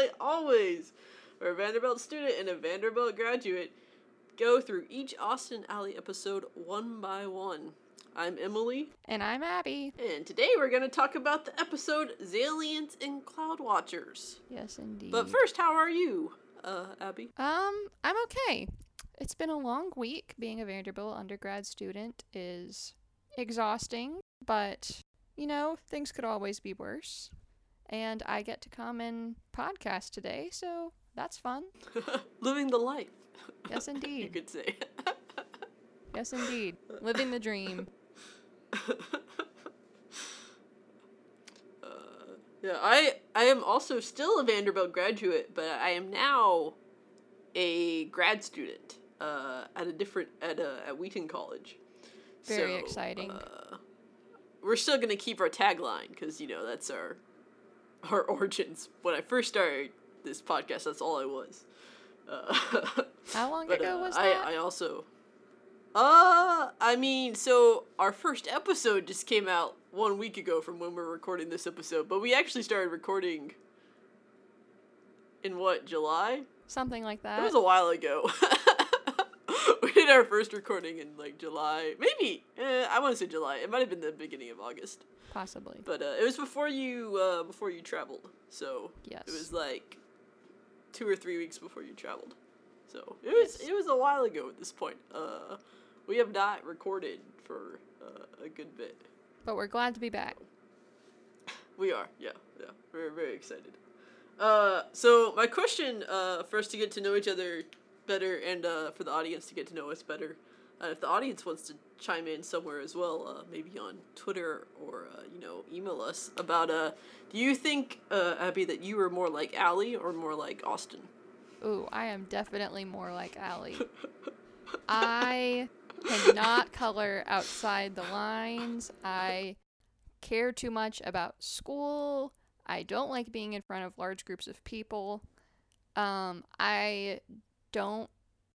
like always, where a Vanderbilt student and a Vanderbilt graduate go through each Austin Ally episode one by one. I'm Emily. And I'm Abby. And today we're going to talk about the episode Zaliens and Cloud Watchers. Yes, indeed. But first, how are you, uh, Abby? Um, I'm okay. It's been a long week. Being a Vanderbilt undergrad student is exhausting, but you know, things could always be worse. And I get to come and podcast today, so that's fun. Living the life. Yes, indeed. you could say. yes, indeed. Living the dream. uh, yeah, I I am also still a Vanderbilt graduate, but I am now a grad student uh, at a different at a at Wheaton College. Very so, exciting. Uh, we're still gonna keep our tagline because you know that's our our origins. When I first started this podcast, that's all I was. Uh, How long but, ago uh, was that? I I also. Uh, I mean, so our first episode just came out one week ago from when we're recording this episode, but we actually started recording in what July? Something like that. It was a while ago. we did our first recording in like July, maybe. Eh, I want to say July. It might have been the beginning of August. Possibly. But uh, it was before you uh, before you traveled, so yes, it was like two or three weeks before you traveled. So it was yes. it was a while ago at this point. Uh, we have not recorded for uh, a good bit. But we're glad to be back. We are, yeah, yeah. We're very excited. Uh, so my question uh, for us to get to know each other better and uh, for the audience to get to know us better. If the audience wants to chime in somewhere as well, uh, maybe on Twitter or uh, you know email us about uh, do you think uh, Abby that you were more like Ally or more like Austin? Ooh, I am definitely more like Ally. I cannot color outside the lines. I care too much about school. I don't like being in front of large groups of people. Um, I don't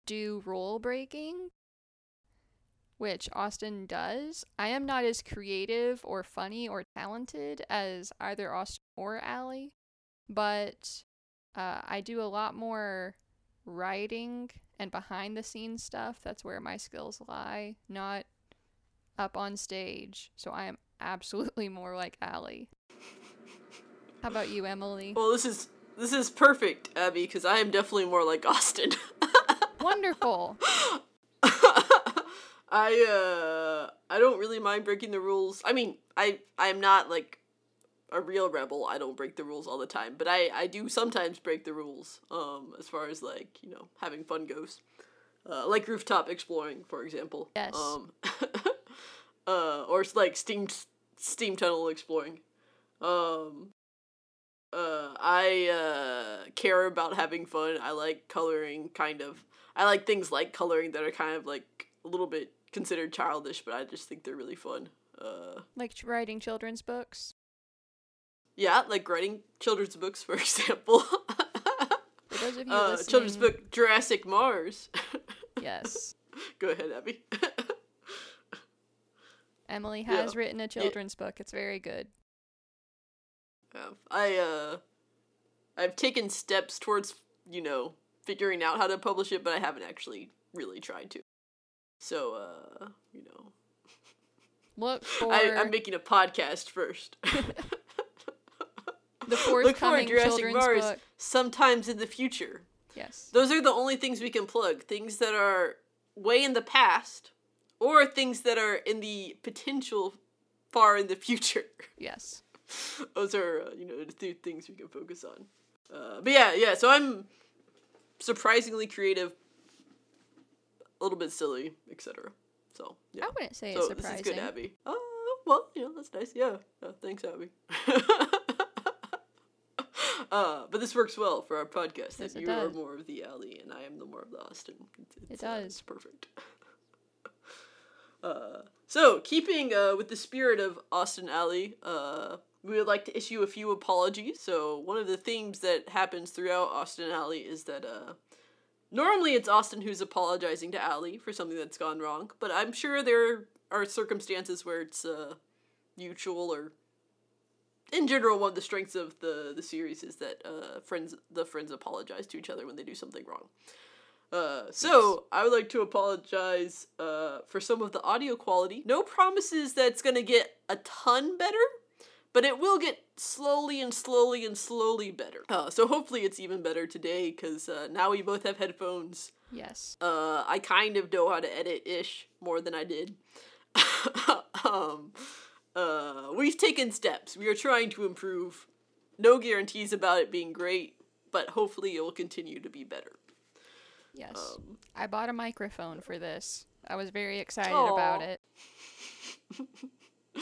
do rule breaking, which Austin does. I am not as creative or funny or talented as either Austin or Ally, but uh, I do a lot more writing and behind the scenes stuff. That's where my skills lie, not up on stage. So I am absolutely more like Ally. How about you, Emily? Well, this is this is perfect, Abby, because I am definitely more like Austin. Wonderful. I uh I don't really mind breaking the rules. I mean, I I'm not like a real rebel. I don't break the rules all the time, but I I do sometimes break the rules. Um, as far as like you know having fun goes, uh, like rooftop exploring, for example. Yes. Um, uh, or like steam steam tunnel exploring. Um, uh, I uh, care about having fun. I like coloring, kind of. I like things like coloring that are kind of like a little bit considered childish, but I just think they're really fun. Uh, like writing children's books. Yeah, like writing children's books, for example. for those of you uh, listening... children's book Jurassic Mars. yes. Go ahead, Abby. Emily has yeah. written a children's yeah. book. It's very good have. I uh I've taken steps towards, you know, figuring out how to publish it, but I haven't actually really tried to. So, uh, you know. Look for I, I'm making a podcast first. the forthcoming Look for Jurassic Mars book. sometimes in the future. Yes. Those are the only things we can plug. Things that are way in the past or things that are in the potential far in the future. Yes. those are uh, you know the two things we can focus on. Uh, but yeah, yeah. So I'm surprisingly creative, a little bit silly, etc. So yeah. I wouldn't say so it's surprising. This is good, Abby. Oh well, you know that's nice. Yeah, yeah thanks, Abby. uh, but this works well for our podcast. Yes, that you does. are more of the Ally and I am the more of the Austin. It's, it's, it does. Uh, it's perfect. Uh, so, keeping uh, with the spirit of Austin Ally, uh, we would like to issue a few apologies. So, one of the themes that happens throughout Austin Ally is that uh, normally it's Austin who's apologizing to Ally for something that's gone wrong, but I'm sure there are circumstances where it's uh, mutual or in general, one of the strengths of the the series is that uh, friends the friends apologize to each other when they do something wrong. Uh, so I would like to apologize uh, for some of the audio quality. No promises that it's gonna get a ton better, but it will get slowly and slowly and slowly better. Uh, so hopefully it's even better today because uh, now we both have headphones. Yes. Uh, I kind of know how to edit ish more than I did. um, uh, we've taken steps. We are trying to improve. No guarantees about it being great, but hopefully it will continue to be better. Yes. Um, I bought a microphone for this. I was very excited about it.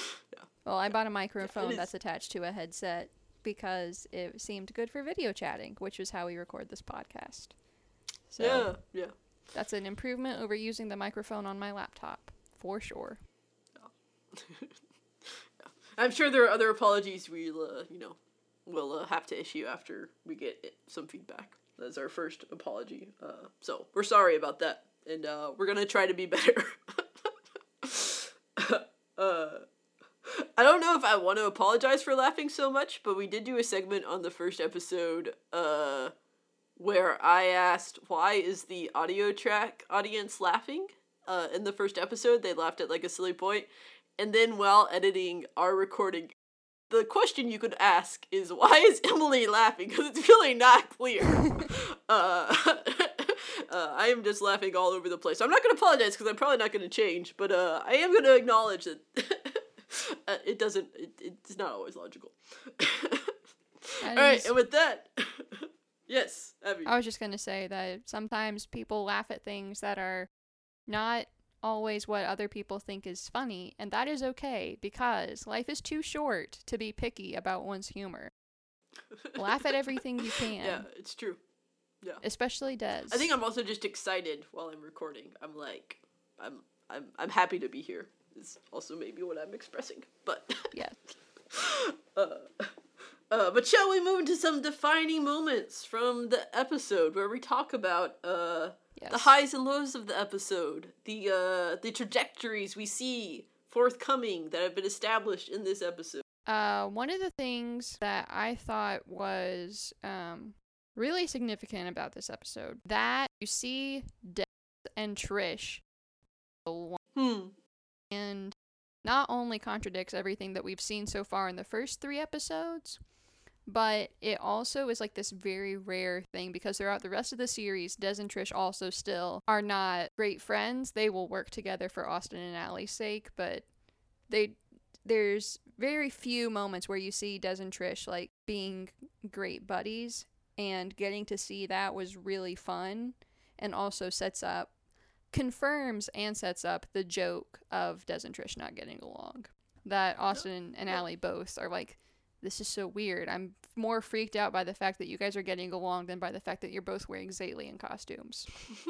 Well, I bought a microphone that's attached to a headset because it seemed good for video chatting, which is how we record this podcast. So yeah, yeah. that's an improvement over using the microphone on my laptop, for sure. I'm sure there are other apologies we'll, uh, you know, we'll uh, have to issue after we get it, some feedback. That's our first apology. Uh, so we're sorry about that, and uh, we're gonna try to be better. I don't know if I want to apologize for laughing so much, but we did do a segment on the first episode uh, where I asked why is the audio track audience laughing. Uh, in the first episode, they laughed at like a silly point, and then while editing our recording, the question you could ask is why is Emily laughing? Because it's really not clear. uh, uh, I am just laughing all over the place. I'm not going to apologize because I'm probably not going to change, but uh, I am going to acknowledge that uh, it doesn't. It, it's not always logical. All right, and with that, yes, Abby. I was just going to say that sometimes people laugh at things that are not always what other people think is funny, and that is okay because life is too short to be picky about one's humor. Laugh at everything you can, Yeah, it's true. Yeah. especially Des. I think I'm also just excited while I'm recording. I'm like, I'm, I'm, I'm happy to be here. Is also maybe what I'm expressing, but. yeah. uh, uh, but shall we move into some defining moments from the episode where we talk about uh, Yes. the highs and lows of the episode, the uh, the trajectories we see forthcoming that have been established in this episode. Uh, one of the things that I thought was um, really significant about this episode that you see Dez and Trish Hmm. And not only contradicts everything that we've seen so far in the first three episodes, but it also is like this very rare thing because throughout the rest of the series, Dez and Trish also still are not great friends. They will work together for Austin and Ally's sake, but they there's very few moments where you see Dez and Trish like being great buddies, and getting to see that was really fun, and also sets up confirms and sets up the joke of Dez and Trish not getting along. That oh, Austin and Ally both are like, this is so weird. I'm more freaked out by the fact that you guys are getting along than by the fact that you're both wearing Zalien costumes.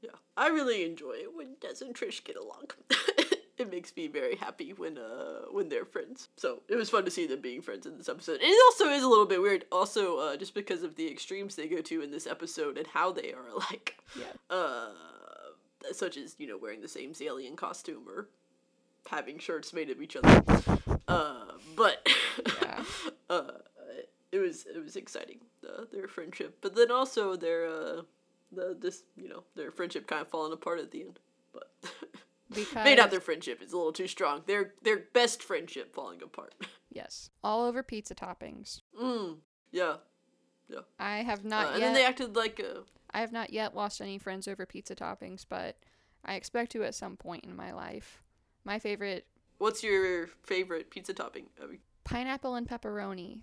yeah, I really enjoy it when Dez and Trish get along. it makes me very happy when uh when they're friends. So it was fun to see them being friends in this episode. And it also is a little bit weird, also uh, just because of the extremes they go to in this episode and how they are alike. Yeah. Uh, such as you know wearing the same alien costume or having shirts made of each other. Uh, but Yeah. uh, it was it was exciting uh, their friendship, but then also their uh, the this you know their friendship kind of falling apart at the end. But Because maybe not their friendship; it's a little too strong. Their their best friendship falling apart. yes, all over pizza toppings. mm, yeah. Yeah. I have Uh, not and yet. then they acted like a I have not yet lost any friends over pizza toppings, but I expect to at some point in my life. My favorite What's your favorite pizza topping? Abby? pineapple and pepperoni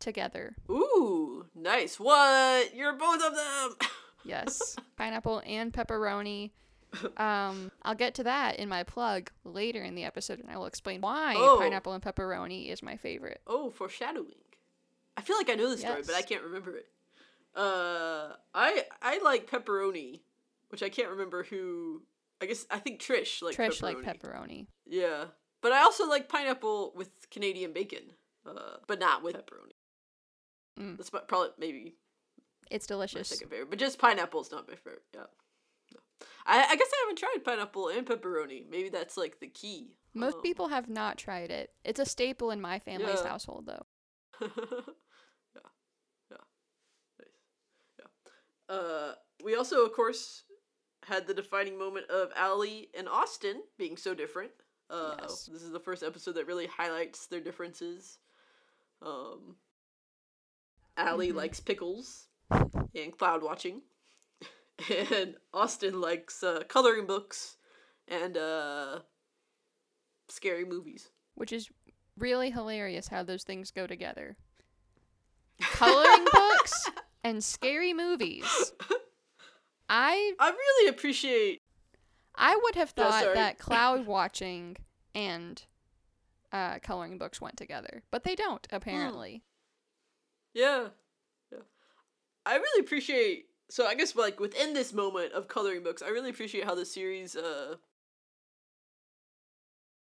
together. Ooh, nice. What? You're both of them. Yes, pineapple and pepperoni. Um, I'll get to that in my plug later in the episode, and I will explain why Oh. pineapple and pepperoni is my favorite. Oh, foreshadowing. I feel like I know the story, but I can't remember it. Uh, I I like pepperoni, which I can't remember who. I guess I think Trish like Trish pepperoni. like pepperoni. Yeah, but I also like pineapple with Canadian bacon. Uh, but not with pepperoni. Mm. That's probably maybe It's my delicious. second favorite, but just pineapple is not my favorite. Yeah. I, I guess I haven't tried pineapple and pepperoni. Maybe that's like the key. Most Um, people have not tried it. It's a staple in my family's Yeah. household, though. yeah, yeah, nice, yeah. Uh, we also, of course, had the defining moment of Ally and Austin being so different. Uh, Yes. This is the first episode that really highlights their differences. Um, Ally Mhm. likes pickles and cloud watching, and Austin likes uh, coloring books and uh, scary movies. Which is really hilarious how those things go together. Coloring books and scary movies. I I really appreciate I would have thought sorry. that cloud watching and uh, coloring books went together, but they don't apparently. Yeah. Yeah. I really appreciate so I guess like within this moment of coloring books, I really appreciate how the series uh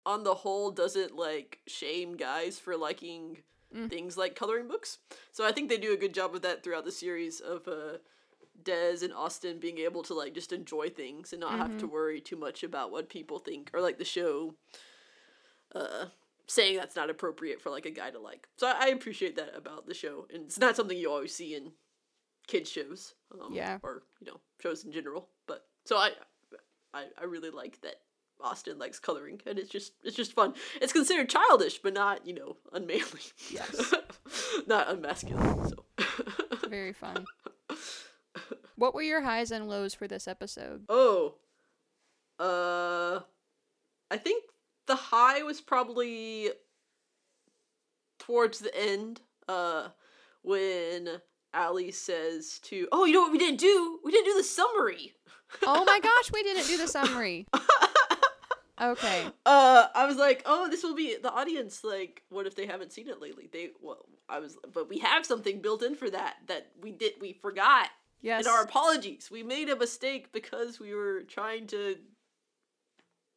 on the whole doesn't like shame guys for liking Mm. things like coloring books. So I think they do a good job of that throughout the series of uh Dez and Austin being able to like just enjoy things and not have to worry too much about what people think or like the show uh saying that's not appropriate for like a guy to like. So I, I appreciate that about the show, and it's not something you always see in kids shows, um, Yeah. or you know shows in general. But so I, I I really like that Austin likes coloring, and it's just it's just fun. It's considered childish, but not you know unmanly. Yes. not unmasculine. So. Very fun. What were your highs and lows for this episode? Oh. Uh I think the high was probably towards the end, uh when Ally says to Oh, you know what we didn't do? We didn't do the summary. Oh my gosh, we didn't do the summary. Okay. uh I was like, "Oh, this will be the audience like what if they haven't seen it lately?" They well, I was but we have something built in for that that we did we forgot. Yes. And our apologies. We made a mistake because we were trying to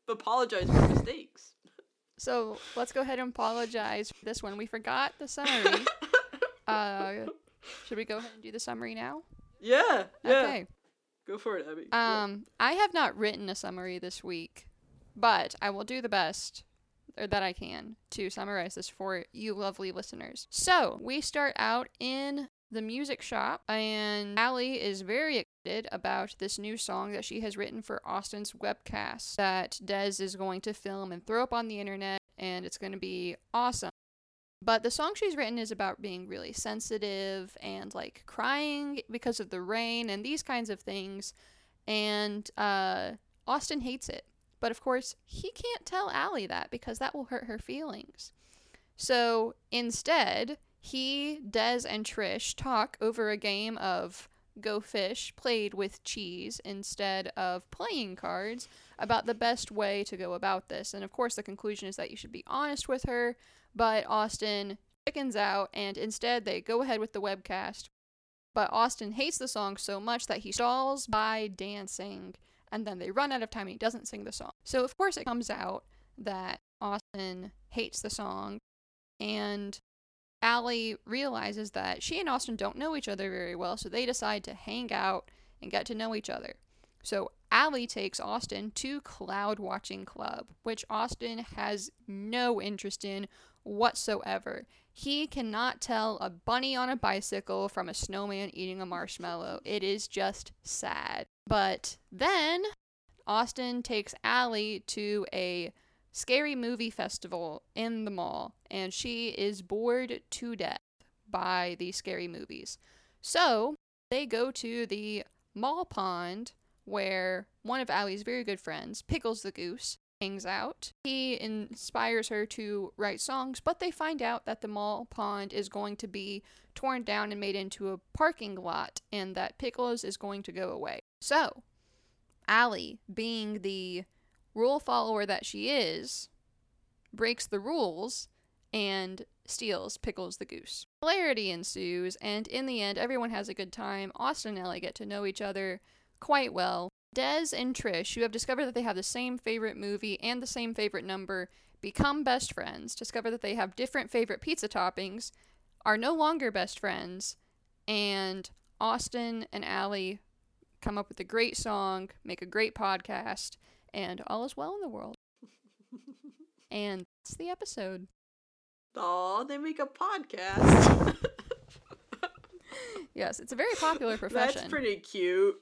apologize for mistakes. So let's go ahead and apologize for this one. We forgot the summary. uh, should we go ahead and do the summary now? Yeah, yeah. Okay. Go for it, Abby. Yeah. Um, I have not written a summary this week, but I will do the best or that I can to summarize this for you lovely listeners. So we start out in the music shop, and Ally is very excited about this new song that she has written for Austin's webcast that Dez is going to film and throw up on the internet, and it's going to be awesome. But the song she's written is about being really sensitive and like crying because of the rain and these kinds of things. And uh, Austin hates it. But of course, he can't tell Ally that because that will hurt her feelings. So instead, he, Dez, and Trish talk over a game of Go Fish played with cheese instead of playing cards about the best way to go about this. And of course, the conclusion is that you should be honest with her, but Austin chickens out and instead they go ahead with the webcast. But Austin hates the song so much that he stalls by dancing and then they run out of time and he doesn't sing the song. So, of course, it comes out that Austin hates the song and Ally realizes that she and Austin don't know each other very well, so they decide to hang out and get to know each other. So Ally takes Austin to Cloud Watching Club, which Austin has no interest in whatsoever. He cannot tell a bunny on a bicycle from a snowman eating a marshmallow. It is just sad. But then Austin takes Ally to a scary movie festival in the mall, and she is bored to death by the scary movies. So they go to the mall pond where one of Ally's very good friends, Pickles the Goose, hangs out. He inspires her to write songs, but they find out that the mall pond is going to be torn down and made into a parking lot, and that Pickles is going to go away. So, Ally, being the rule follower that she is, breaks the rules and steals Pickles the Goose. Hilarity ensues, and in the end, everyone has a good time. Austin and Ellie get to know each other quite well. Dez and Trish, who have discovered that they have the same favorite movie and the same favorite number, become best friends, discover that they have different favorite pizza toppings, are no longer best friends, and Austin and Ally come up with a great song, make a great podcast, and all is well in the world. and it's the episode. Aw, they make a podcast. Yes, it's a very popular profession. That's pretty cute.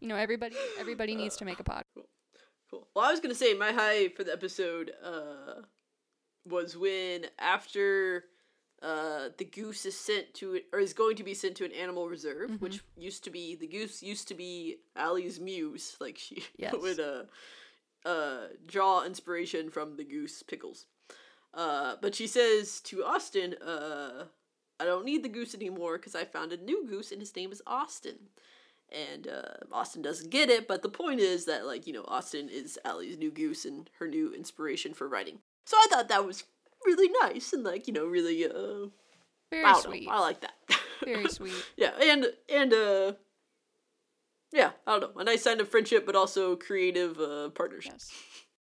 You know, everybody everybody needs to make a pod. Cool. cool. Well, I was gonna say my high for the episode uh, was when after uh, the goose is sent to or is going to be sent to an animal reserve, Mhm. which used to be the goose used to be Ally's muse. Like she Yes. would uh, uh, draw inspiration from the goose pickles. Uh, but she says to Austin, uh, "I don't need the goose anymore because I found a new goose and his name is Austin." And uh, Austin doesn't get it. But the point is that like you know Austin is Ally's new goose and her new inspiration for writing. So I thought that was really nice and like you know really uh Very I sweet. know I like that. Very sweet. yeah, and and uh yeah I don't know a nice sign of friendship, but also creative uh partnership. Yes.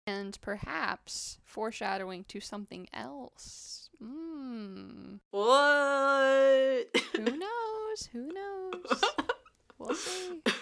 And perhaps foreshadowing to something else. Mm. What? Who knows? Who knows? We'll see.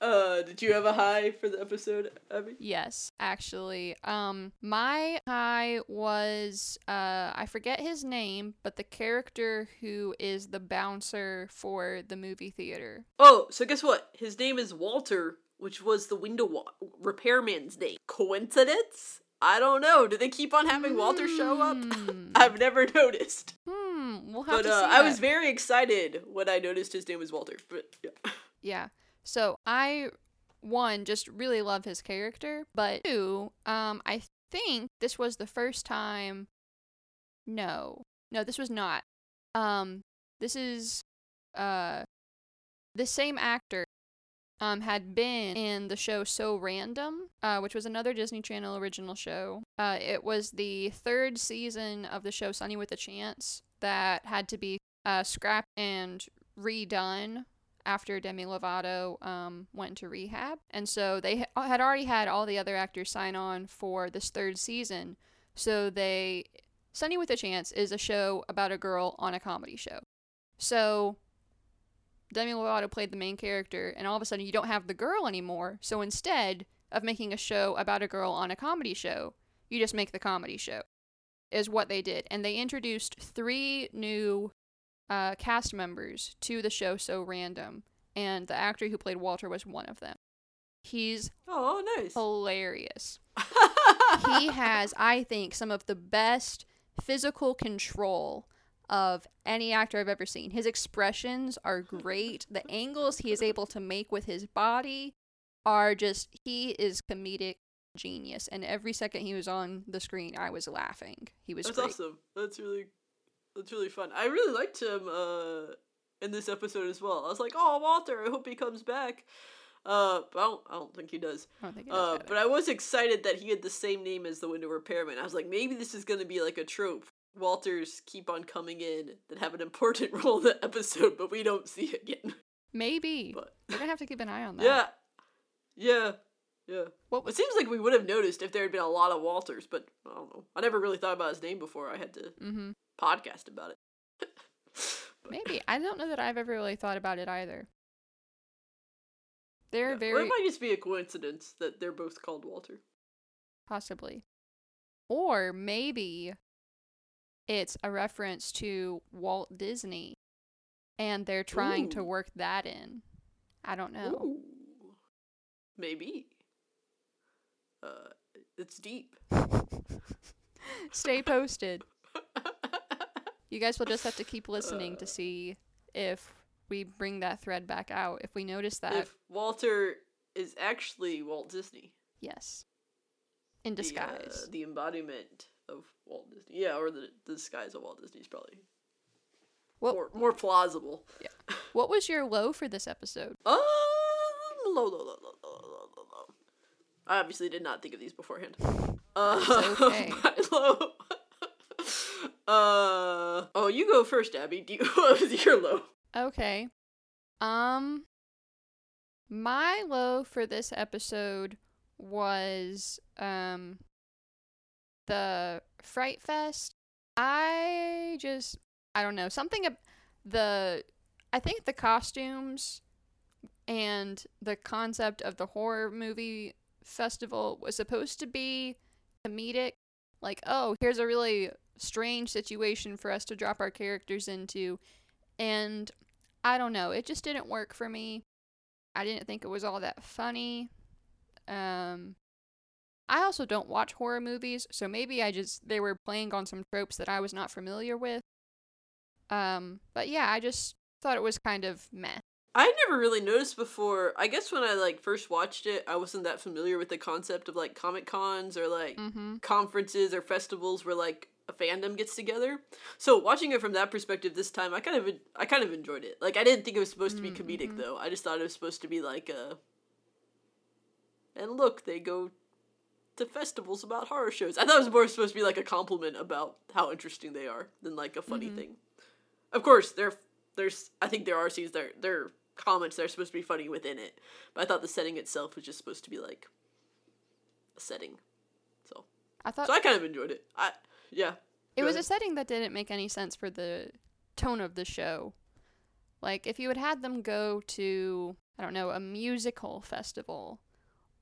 uh, did you have a high for the episode, Abby? Yes, actually. Um my high was uh I forget his name, but the character who is the bouncer for the movie theater. Oh, so guess what? His name is Walter, which was the window wa- repairman's name. Coincidence? I don't know. Do they keep on having Walter show up? Hmm. I've never noticed. Hmm, we'll have But to uh. I was very excited when I noticed his name was Walter. But yeah. Yeah. So I one just really love his character, but two, um, I think this was the first time. No, no, this was not. Um, this is uh, the same actor. Um, had been in the show So Random, uh, which was another Disney Channel original show. Uh, it was the third season of the show Sunny with a Chance that had to be uh, scrapped and redone after Demi Lovato um, went to rehab. And so they ha- had already had all the other actors sign on for this third season. So they. Sunny with a Chance is a show about a girl on a comedy show. So Demi Lovato played the main character, and all of a sudden you don't have the girl anymore. So instead of making a show about a girl on a comedy show, you just make the comedy show, is what they did. And they introduced three new uh, cast members to the show So Random, and the actor who played Walter was one of them. He's Oh, nice. hilarious. he has, I think, some of the best physical control of any actor I've ever seen. His expressions are great. The angles he is able to make with his body are just, he is comedic genius. And every second he was on the screen, I was laughing. He was That's great. awesome. That's really, that's really fun. I really liked him uh, in this episode as well. I was like, oh, Walter, I hope he comes back. Uh, but I don't, I don't think he does. I don't think he does Uh, but I was excited that he had the same name as the window repairman. I was like, maybe this is gonna be like a trope. Walters keep on coming in that have an important role in the episode, but we don't see it again. Maybe. But We're to have to keep an eye on that. yeah, yeah, yeah. What It seems like we would have noticed if there had been a lot of Walters, but I don't know. I never really thought about his name before. I had to mm-hmm. podcast about it. Maybe. I don't know that I've ever really thought about it either. They're yeah. Or very it might just be a coincidence that they're both called Walter. possibly. Or maybe it's a reference to Walt Disney and they're trying to work that in. I don't know. Ooh. Maybe uh, it's deep. Stay posted. you guys will just have to keep listening uh, to see if we bring that thread back out. If we notice that if Walter is actually Walt Disney. Yes. In disguise. The, uh, the embodiment of Walt Disney. Yeah, or the, the disguise of Walt Disney is probably what, more, more plausible. Yeah. what was your low for this episode? Oh, low, low, low, low. I obviously did not think of these beforehand. Uh, okay. my low. uh, oh, you go first, Abby. Do you, what was your low? Okay. Um my low for this episode was um the Fright Fest. I just I don't know, something ab- the I think the costumes and the concept of the horror movie festival was supposed to be comedic. Like, oh, here's a really strange situation for us to drop our characters into. And I don't know, it just didn't work for me. I didn't think it was all that funny. Um, I also don't watch horror movies, so maybe I just they were playing on some tropes that I was not familiar with. Um, but yeah, I just thought it was kind of meh. I never really noticed before. I guess when I like first watched it, I wasn't that familiar with the concept of like comic cons or like Mm-hmm. conferences or festivals where like a fandom gets together. So watching it from that perspective this time, I kind of I kind of enjoyed it. Like I didn't think it was supposed to be comedic Mhm. though. I just thought it was supposed to be like a. And look, they go to festivals about horror shows. I thought it was more supposed to be like a compliment about how interesting they are than like a funny Mhm. thing. Of course, there there's I think there are scenes there there are comments that are supposed to be funny within it, but I thought the setting itself was just supposed to be like a setting. So I thought so I kind of enjoyed it. I yeah. it was a setting that didn't make any sense for the tone of the show. Like if you had had them go to I don't know a musical festival,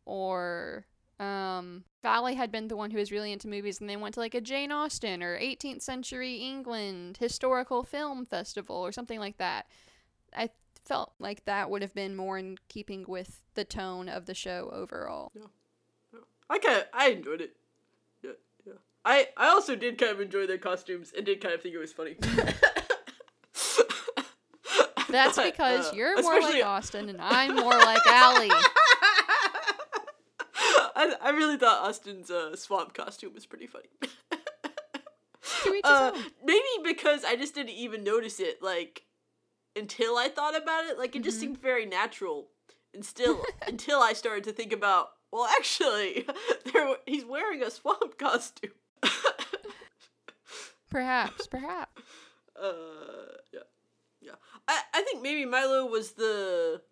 or um, Valley had been the one who was really into movies, and they went to like a Jane Austen or 18th century England historical film festival or something like that. I felt like that would have been more in keeping with the tone of the show overall. I kind of I enjoyed it. Yeah, yeah. I I also did kind of enjoy their costumes and did kind of think it was funny. That's because Uh, you're more like Austin and I'm more like Ally. I, I really thought Austin's uh, swamp costume was pretty funny. To each his uh, maybe because I just didn't even notice it like until I thought about it. Like it just Mhm. seemed very natural, and still until I started to think about well, actually, there he's wearing a swamp costume. Perhaps, perhaps. uh, yeah, yeah. I I think maybe Milo was the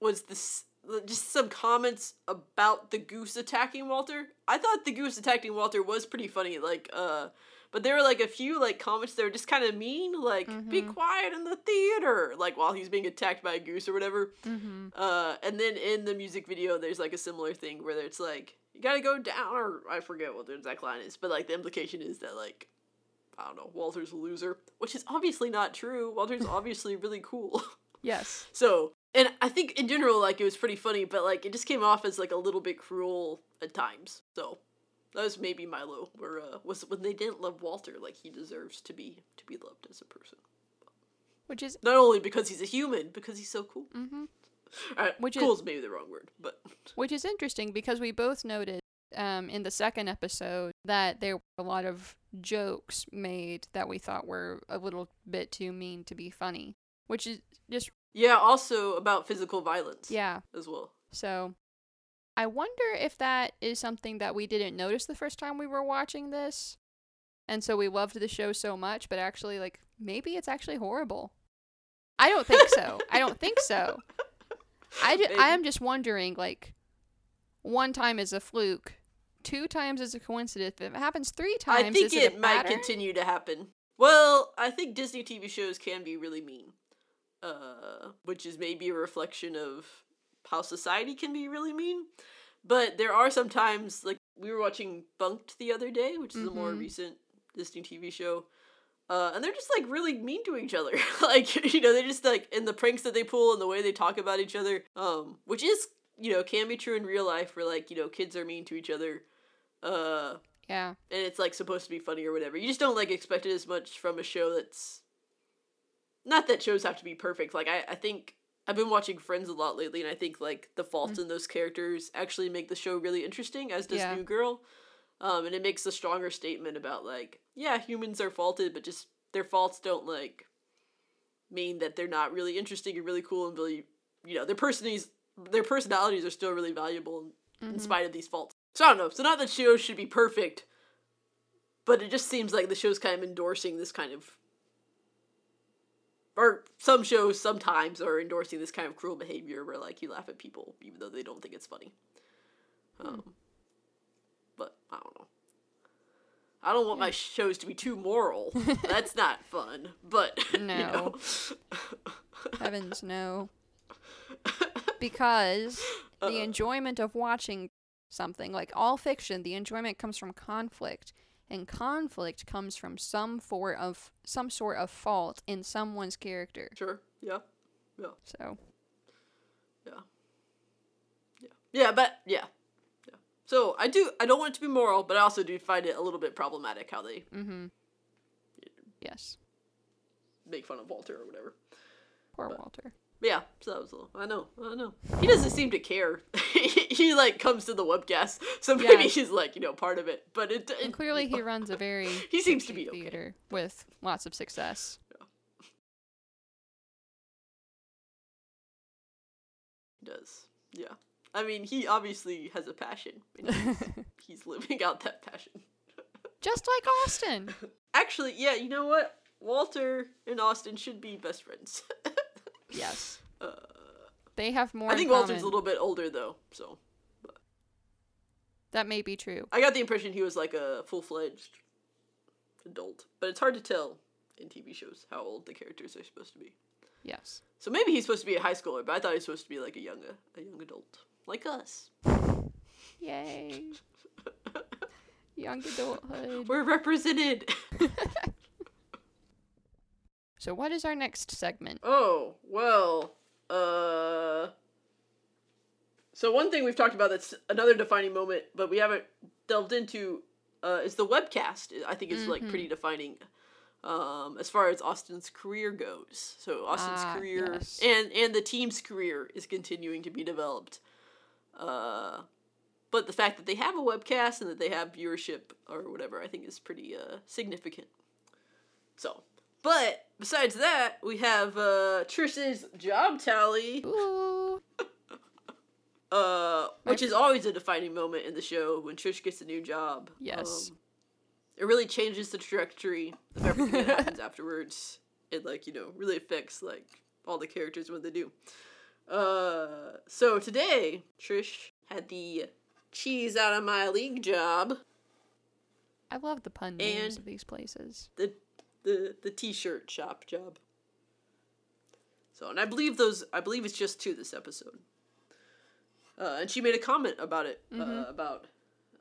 was this just some comments about the goose attacking Walter. I thought the goose attacking Walter was pretty funny. Like, uh, but there were like a few like comments that were just kind of mean. Like, be Mhm. quiet in the theater. Like while he's being attacked by a goose or whatever. Mm-hmm. Uh, and then in the music video, there's like a similar thing where it's like you gotta go down, or I forget what the exact line is, but like the implication is that like I don't know, Walter's a loser, which is obviously not true. Walter's obviously really cool. Yes. so, and I think in general, like it was pretty funny, but like it just came off as like a little bit cruel at times. So that was maybe Milo, where uh, was when they didn't love Walter like he deserves to be to be loved as a person, Which is not only because he's a human, because he's so cool. mm-hmm. Alright, Which is- cool is maybe the wrong word, but which is interesting because we both noted um, in the second episode that there were a lot of jokes made that we thought were a little bit too mean to be funny. Which is just yeah, also about physical violence. yeah. as well. So I wonder if that is something that we didn't notice the first time we were watching this. And so we loved the show so much, but actually like maybe it's actually horrible. I don't think so. I don't think so. I, ju- I am just wondering like one time is a fluke, two times is a coincidence. If it happens three times, I think is it, it might continue to happen. Well, I think Disney TV shows can be really mean, uh, which is maybe a reflection of how society can be really mean. But there are sometimes, like we were watching Bunked the other day, which is a more Mhm. recent Disney TV show, uh, and they're just like really mean to each other. like you know, they're just like in the pranks that they pull and the way they talk about each other, um, which is you know can be true in real life, where like you know kids are mean to each other. Uh, Yeah. and it's like supposed to be funny or whatever. You just don't like expect it as much from a show that's not that shows have to be perfect. Like I, I think I've been watching Friends a lot lately and I think like the faults in those characters actually make the show really interesting, as does Yeah. New Girl. Um, and it makes a stronger statement about like, yeah, humans are faulted, but just their faults don't like mean that they're not really interesting and really cool and really you know, their personalities their personalities are still really valuable in Mhm. spite of these faults. So I don't know. So not that shows should be perfect, but it just seems like the show's kind of endorsing this kind of, or some shows sometimes are endorsing this kind of cruel behavior where like you laugh at people even though they don't think it's funny. Um, but I don't know. I don't want my shows to be too moral. That's not fun. But No. Heavens no. Because the enjoyment of watching something, like all fiction, the enjoyment comes from conflict. And conflict comes from some for of some sort of fault in someone's character. Sure. Yeah. Yeah. So Yeah. Yeah. Yeah, but yeah. Yeah. So I do I don't want it to be moral, but I also do find it a little bit problematic how they mm-hmm. Yes. make fun of Walter or whatever. Poor But- Walter. Yeah, so that was a little I know, I know. He doesn't seem to care. he like comes to the webcast, so maybe Yeah. he's like, you know, part of it. But it, And it clearly he runs a very He seems to be okay. theater with lots of success. does. Yeah. I mean, he obviously has a passion. He's, he's living out that passion. Just like Austin. Actually, yeah, you know what? Walter and Austin should be best friends. Yes. uh, They have more I in think Walter's a little bit older though, so That may be true. I got the impression he was like a full fledged adult, but it's hard to tell in TV shows how old the characters are supposed to be. Yes. So maybe he's supposed to be a high schooler, but I thought he was supposed to be like a young a young adult, like us. Yay. Young adulthood. We're represented. So what is our next segment? Oh, well, uh. So, one thing we've talked about that's another defining moment, but we haven't delved into, uh, is the webcast. I think is like Mhm. pretty defining um, as far as Austin's career goes. So, Austin's Ah, career yes. and, and the team's career is continuing to be developed. Uh, but the fact that they have a webcast and that they have viewership or whatever, I think is pretty uh, significant. So, but besides that, we have uh, Trish's job tally, Ooh. uh, which is always a defining moment in the show when Trish gets a new job. Yes. Um, it really changes the trajectory of everything that happens afterwards. It like you know really affects like all the characters what they do. Uh, so today Trish had the cheese out of my league job, I love the pun names And- of these places. the the the t-shirt shop job. So, and I believe those I believe it's just two this episode. Uh, and she made a comment about it uh, Mhm. about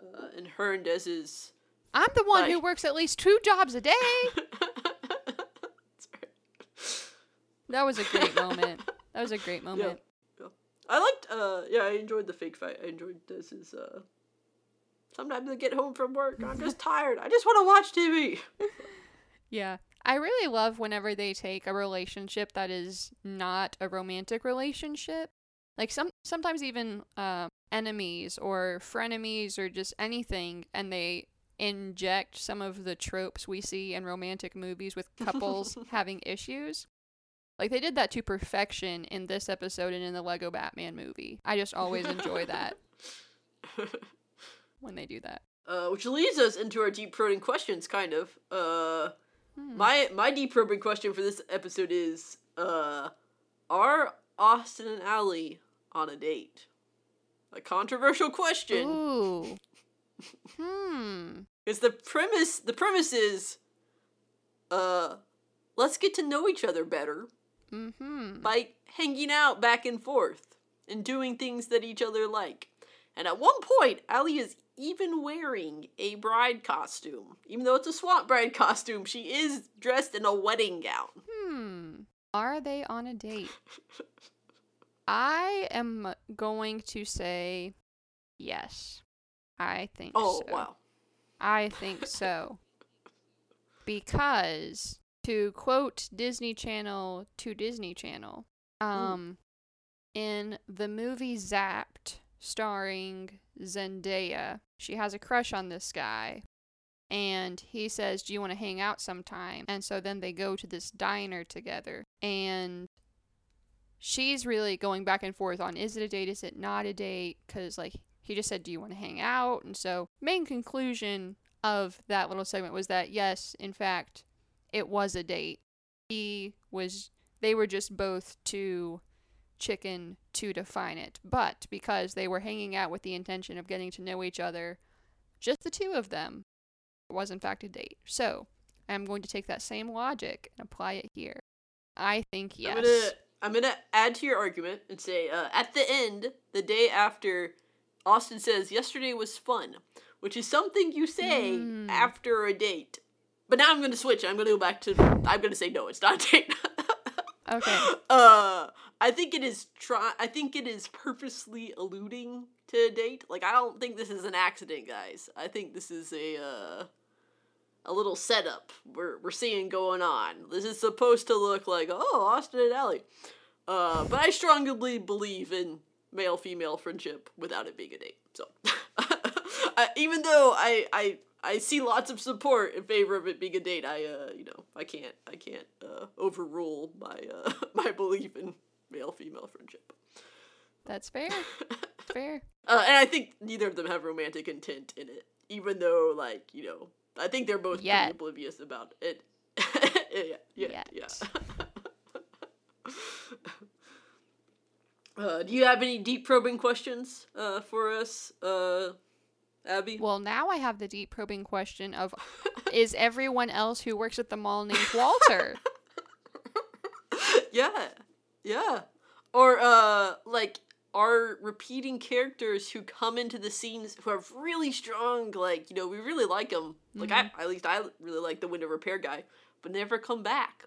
uh, in her and Dez's. I'm the one who works at least two jobs a day. That was a great moment. That was a great moment. Yeah. I liked uh yeah, I enjoyed the fake fight. I enjoyed this is uh sometimes I get home from work, I'm just tired. I just want to watch TV. Yeah. I really love whenever they take a relationship that is not a romantic relationship. Like some sometimes even uh, enemies or frenemies or just anything and they inject some of the tropes we see in romantic movies with couples having issues. Like they did that to perfection in this episode and in the Lego Batman movie. I just always enjoy that when they do that. uh which leads us into our deep probing questions kind of. Uh Hmm. my my deep probing question for this episode is uh are Austin and Ally on a date? A controversial question. Ooh. hmm. Because the premise the premise is uh let's get to know each other better Mm-hmm. by hanging out back and forth and doing things that each other like. And at one point, Ally is even wearing a bride costume. Even though it's a swamp bride costume, she is dressed in a wedding gown. Hmm. Are they on a date? I am going to say yes. I think Oh, so. wow. I think so. Because to quote Disney Channel to Disney Channel, um in the movie Zapped starring Zendaya, she has a crush on this guy. And he says, "Do you want to hang out sometime?" And so then they go to this diner together and she's really going back and forth on is it a date, is it not a date? Cuz like he just said, "Do you want to hang out?" And so main conclusion of that little segment was that yes, in fact, it was a date. He was they were just both too chicken to define it. But because they were hanging out with the intention of getting to know each other, just the two of them, was in fact a date. So I'm going to take that same logic and apply it here. I think yes. I'm gonna I'm gonna add to your argument and say uh, at the end, the day after, Austin says yesterday was fun, which is something you say Mm. after a date. But now I'm gonna switch. I'm gonna go back to. I'm gonna say no. It's not a date. Okay. Uh, I think it is try. I think it is purposely alluding to a date. Like I don't think this is an accident, guys. I think this is a uh, a little setup we're we're seeing going on. This is supposed to look like oh Austin and Ellie. Uh, but I strongly believe in male female friendship without it being a date. So I, even though I I I see lots of support in favor of it being a date. I uh you know I can't I can't uh, overrule my uh my belief in male female friendship. That's fair. fair. Uh, and I think neither of them have romantic intent in it, even though like you know I think they're both Yet. pretty oblivious about it. yeah yeah yeah. Uh, do you have any deep probing questions uh, for us, uh, Abby? Well, now I have the deep probing question of is everyone else who works at the mall named Walter? yeah, yeah. Or uh, like are repeating characters who come into the scenes who have really strong, like you know, we really like them. Like I, at least I really like the window repair guy, but never come back.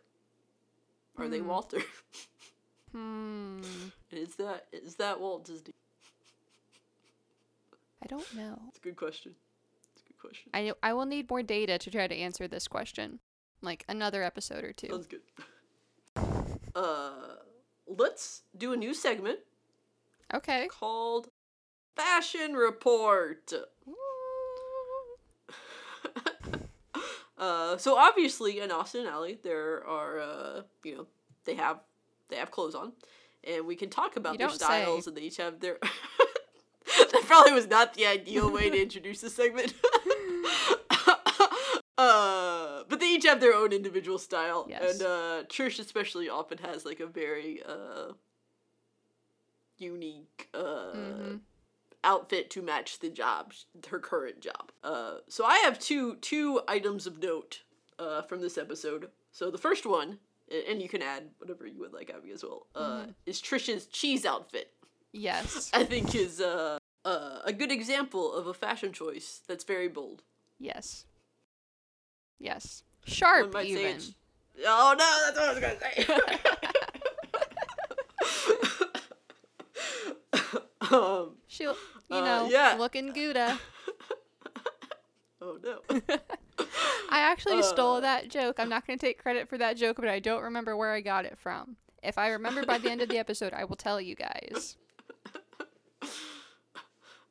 Are they Hmm. Walter? Hmm. is that is that Walt Disney? I don't know. It's a good question. It's a good question. I I will need more data to try to answer this question. Like another episode or two. Sounds good. Uh, let's do a new segment Okay. called Fashion Report. uh, so obviously in Austin and Ally there are uh, you know they have they have clothes on, and we can talk about You their styles say. and they each have their. that probably was not the ideal way to introduce this segment. uh, each have their own individual style, Yes. and uh, Trish especially often has like a very uh, unique uh, Mhm. outfit to match the job, her current job. Uh, so I have two two items of note uh, from this episode. So the first one, and you can add whatever you would like, Abby, as well, uh, is Trisha's cheese outfit. Yes. I think is uh, uh, a good example of a fashion choice that's very bold. Yes. Yes. Sharp even. it's- Oh no, that's what I was gonna say. um, She'll, you Uh, know, yeah. looking Gouda. oh no. I actually stole Uh. that joke. I'm not going to take credit for that joke, but I don't remember where I got it from. If I remember by the end of the episode, I will tell you guys.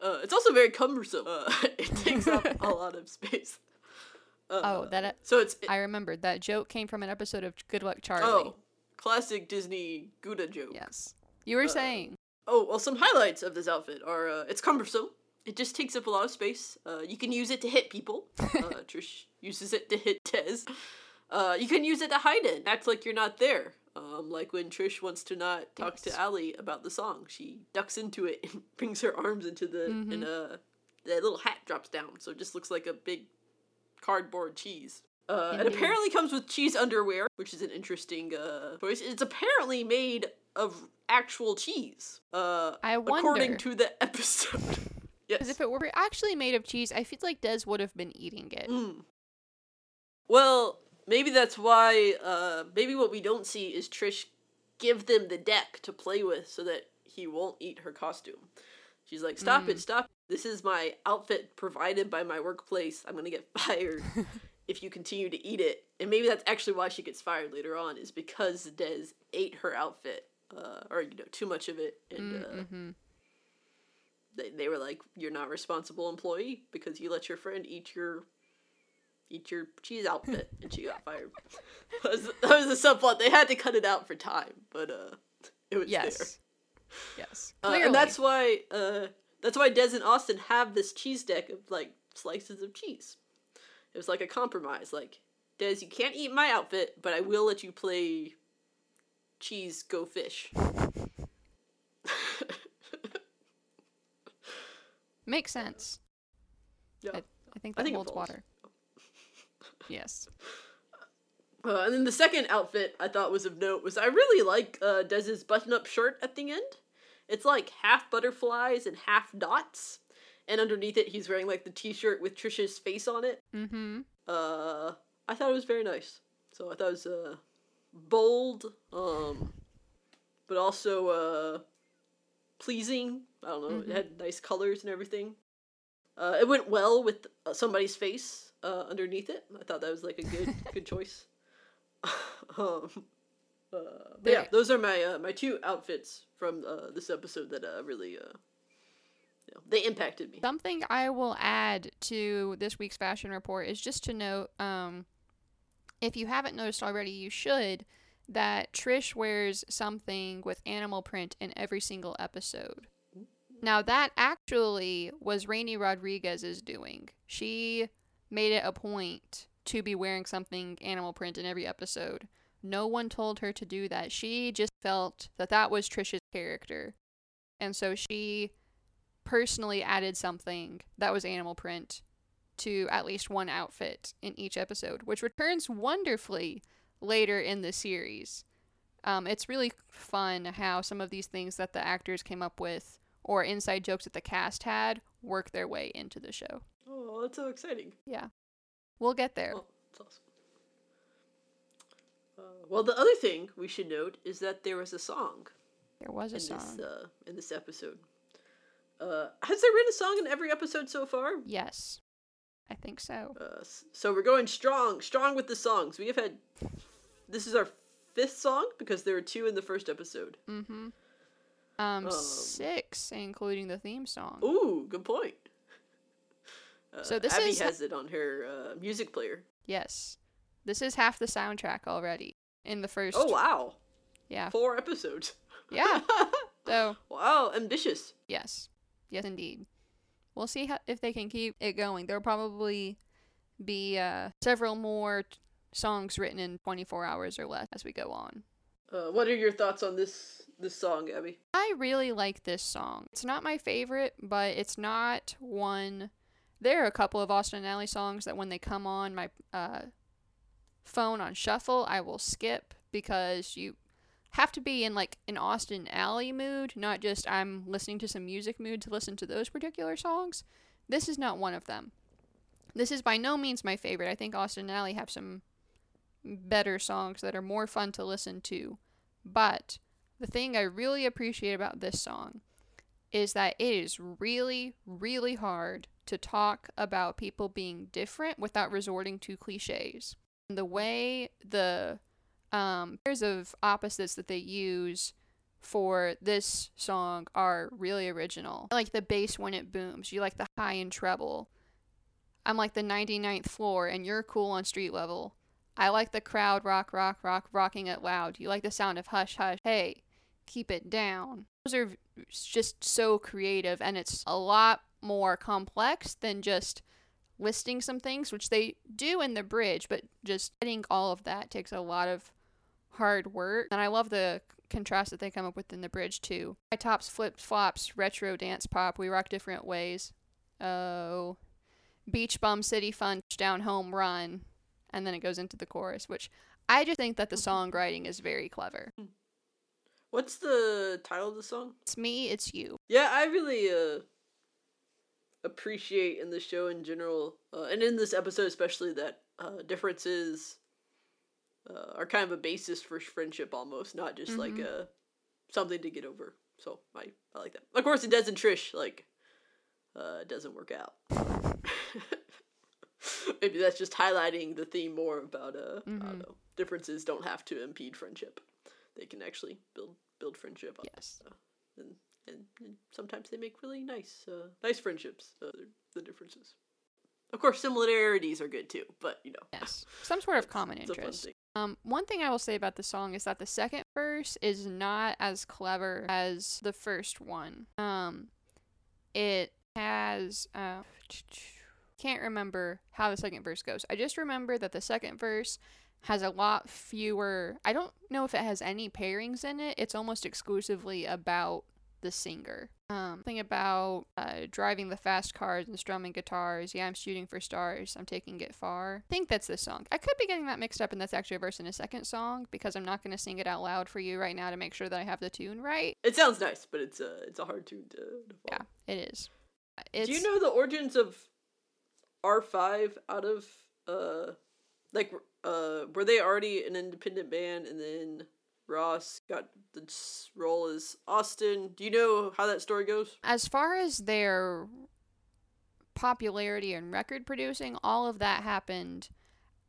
Uh, it's also very cumbersome. Uh, it takes up a lot of space. Uh, Oh, that so it's I remembered that joke came from an episode of Good Luck Charlie. oh classic Disney Gouda joke. Yes. You were Uh, saying. Oh well, some highlights of this outfit are uh, it's cumbersome. It just takes up a lot of space. Uh, you can use it to hit people. Uh, Trish uses it to hit Dez. Uh, you can use it to hide in, act like you're not there. Um, like when Trish wants to not talk Yes. to Ally about the song, she ducks into it and brings her arms into the and uh, the little hat drops down, so it just looks like a big cardboard cheese. Uh, it apparently comes with cheese underwear, which is an interesting uh, choice. It's apparently made of actual cheese. Uh, I according to the episode. yes. Because if it were actually made of cheese, I feel like Dez would have been eating it. Mm. Well, maybe that's why. Uh, maybe what we don't see is Trish give them the deck to play with, so that he won't eat her costume. She's like, "Stop it! Stop! This is my outfit provided by my workplace. I'm gonna get fired if you continue to eat it." And maybe that's actually why she gets fired later on, is because Dez ate her outfit, uh, or you know, too much of it, and uh, Mm-hmm. they, they were like, "You're not a responsible employee because you let your friend eat your eat your cheese outfit," and she got fired. that, was, that was the subplot. They had to cut it out for time, but uh, it was there. Yes. Yes. Uh, and that's why uh, that's why Dez and Austin have this cheese deck of like slices of cheese. It was like a compromise. Like Dez, you can't eat my outfit, but I will let you play cheese go fish. Makes sense. yeah. I, I think I that think holds water. Yes. Uh, and then the second outfit I thought was of note was I really like uh, Dez's button-up shirt at the end. It's like half butterflies and half dots, and underneath it he's wearing like the T-shirt with Trisha's face on it. Mm-hmm. Uh, I thought it was very nice. So I thought it was uh, bold, um, but also uh, pleasing. I don't know. Mhm. It had nice colors and everything. Uh, it went well with uh, somebody's face uh, underneath it. I thought that was like a good good choice. um, uh, but yeah, those are my uh, my two outfits from uh, this episode that uh, really uh, you know, they impacted me. Something I will add to this week's fashion report is just to note, um, if you haven't noticed already, you should, that Trish wears something with animal print in every single episode. Now, that actually was Raini Rodriguez's doing. She made it a point to be wearing something animal print in every episode. No one told her to do that. She just felt that that was Trisha's character. And so she personally added something that was animal print to at least one outfit in each episode, which returns wonderfully later in the series. Um, it's really fun how some of these things that the actors came up with or inside jokes that the cast had work their way into the show. Oh, that's so exciting. Yeah. We'll get there that's awesome. Uh, well, the other thing we should note is that there was a song There was a in song. this uh, in this episode. Uh, has there been a song in every episode so far? Yes. I think so. Uh, so we're going strong, strong with the songs. We have had. This is our fifth song because there were two in the first episode. Mm-hmm. Um, Um, six, including the theme song. Ooh, good point. Uh, So this Abby is- has it on her uh, music player. Yes. This is half the soundtrack already in the first. Oh wow, Yeah. four episodes. Yeah. So, wow, ambitious. yes. Yes, indeed. We'll see how, if they can keep it going. There'll probably be uh, several more t- songs written in 24 hours or less as we go on. Uh, what are your thoughts on this this song, Abby? I really like this song. It's not my favorite, but it's not one. There are a couple of Austin and Ally songs that when they come on my uh, phone on shuffle, I will skip because you have to be in like an Austin Ally mood, not just I'm listening to some music mood to listen to those particular songs. This is not one of them. This is by no means my favorite. I think Austin Ally have some better songs that are more fun to listen to. But the thing I really appreciate about this song is that it is really, really hard to talk about people being different without resorting to cliches. The way the um, pairs of opposites that they use for this song are really original. I like the bass when it booms. You like the high and treble. I'm like the 99th floor and you're cool on street level. I like the crowd rock, rock, rock, rocking it loud. You like the sound of hush, hush. Hey, keep it down. Those are just so creative and it's a lot more complex than just listing some things, which they do in the bridge, but just getting all of that takes a lot of hard work. And I love the contrast that they come up with in the bridge too. My tops, flip flops, retro dance pop, we rock different ways. Oh, beach bum, city fun, down home run. And then it goes into the chorus, which I just think that the songwriting is very clever. What's the title of the song? It's me, it's you. Yeah, I really uh appreciate in the show in general, uh, and in this episode especially, that uh, differences uh, are kind of a basis for friendship almost, not just like Mhm. uh, something to get over. So I I like that. Of course, it doesn't Trish like uh, it doesn't work out. Maybe that's just highlighting the theme more about uh I Mhm. don't know differences don't have to impede friendship. They can actually build build friendship up Yes. And, and, sometimes they make really nice uh, nice friendships uh, the differences of course similarities are good too but you know Yes. Some sort of common it's a fun interest. Um, one thing I will say about the song is that the second verse is not as clever as the first one. Um, it has uh, can't remember how the second verse goes. I just remember that the second verse has a lot fewer. I don't know if it has any pairings in it. It's almost exclusively about the singer. Um, thing about uh, driving the fast cars and strumming guitars. Yeah, I'm shooting for stars. I'm taking it far. I think that's this song. I could be getting that mixed up, and that's actually a verse in a second song because I'm not going to sing it out loud for you right now to make sure that I have the tune right. It sounds nice, but it's a it's a hard tune to, to follow. Yeah, it is. It's, Do you know the origins of R five out of uh like uh were they already an independent band and then Ross got the role as Austin? Do you know how that story goes? as far as their popularity and record producing, all of that happened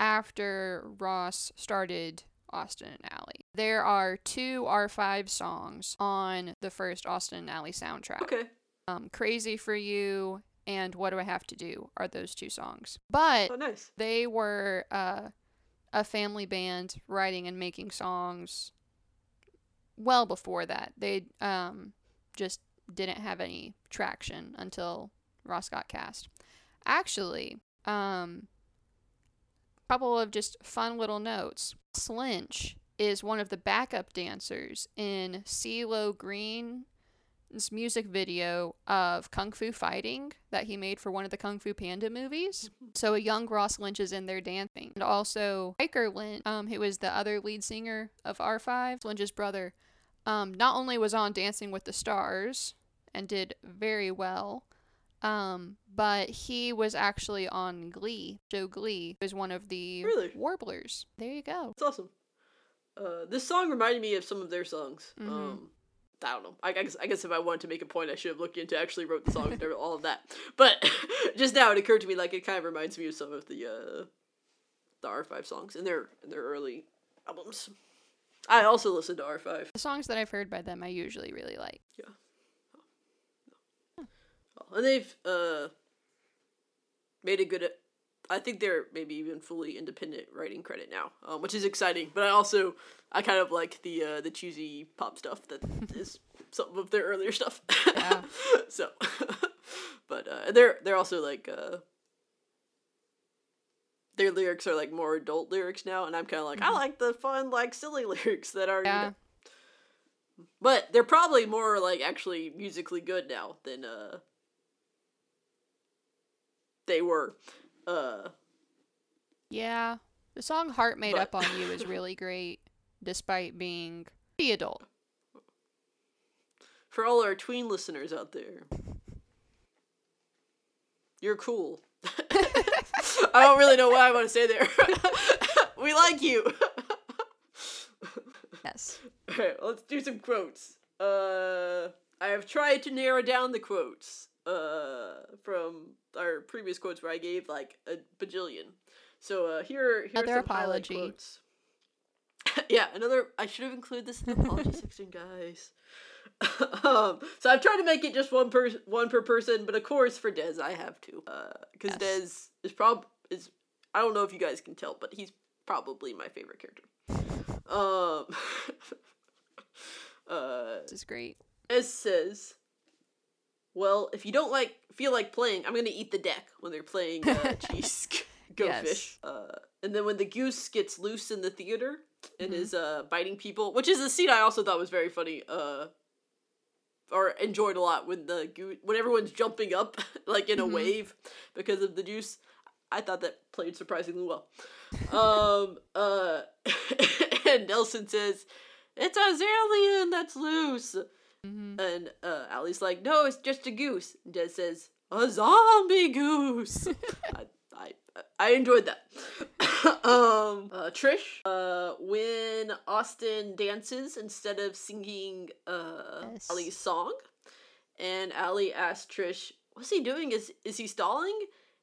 after Ross started Austin and Ally. There are two R5 songs on the first Austin and Ally soundtrack. Okay. Um, Crazy for You and What Do I Have to Do are those two songs. But Oh, nice. they were uh, a family band writing and making songs well before that. They um, just didn't have any traction until Ross got cast. Actually, um, couple of just fun little notes. Slinch is one of the backup dancers in CeeLo Green's music video of Kung Fu Fighting that he made for one of the Kung Fu Panda movies. So a young Ross Lynch is in there dancing. And also Riker Lynch, um, who is the other lead singer of R5, Lynch's brother, um, not only was on Dancing with the Stars and did very well, um, but he was actually on Glee. Joe Glee was one of the Really? warblers. There you go. It's awesome. Uh, this song reminded me of some of their songs. Mhm. Um, I don't know. I, guess I guess if I wanted to make a point, I should have looked into actually wrote the song and all of that. But just now, it occurred to me like it kind of reminds me of some of the uh, the R five songs in their in their early albums. I also listen to R five. The songs that I've heard by them, I usually really like. Yeah. And they've uh made a good I think they're maybe even fully independent writing credit now, um, which is exciting. But I also I kind of like the uh, the cheesy pop stuff that is some of their earlier stuff. Yeah. so, but uh, they're they're also like uh, their lyrics are like more adult lyrics now, and I'm kind of like I like the fun like silly lyrics that are. you Yeah. know- but they're probably more like actually musically good now than uh they were. Uh Yeah. The song Heart Made But- Up on You is really great, despite being pretty adult. for all our tween listeners out there. You're cool. I don't really know what I want to say there. we like you. Yes. Alright, let's do some quotes. Uh, I have tried to narrow down the quotes uh, from our previous quotes where I gave like a bajillion. So uh, here, here's Another some highlight apology. quotes. yeah, another. I should have included this in the apology section, guys. um, so I've tried to make it just one per one per person, but of course for Dez I have to, because Yes. Dez is prob is I don't know if you guys can tell, but he's probably my favorite character. Um, uh, This is great. Ez says, "Well, if you don't like feel like playing, I'm gonna eat the deck when they're playing uh, cheese go Yes. fish." Uh, and then when the goose gets loose in the theater and Mhm. is uh biting people, which is a scene I also thought was very funny. Uh, or enjoyed a lot when the goose when everyone's jumping up like in a Mhm. wave because of the juice. I thought that played surprisingly well. um. Uh. and Nelson says, "It's a Zalien that's loose." Hmm And uh, Ally's like, no, it's just a goose. And Dez says, a zombie goose. I, I, I enjoyed that. um, uh, Trish, uh, when Austin dances instead of singing uh, Yes. Ally's song, and Ally asks Trish, what's he doing? Is, is he stalling?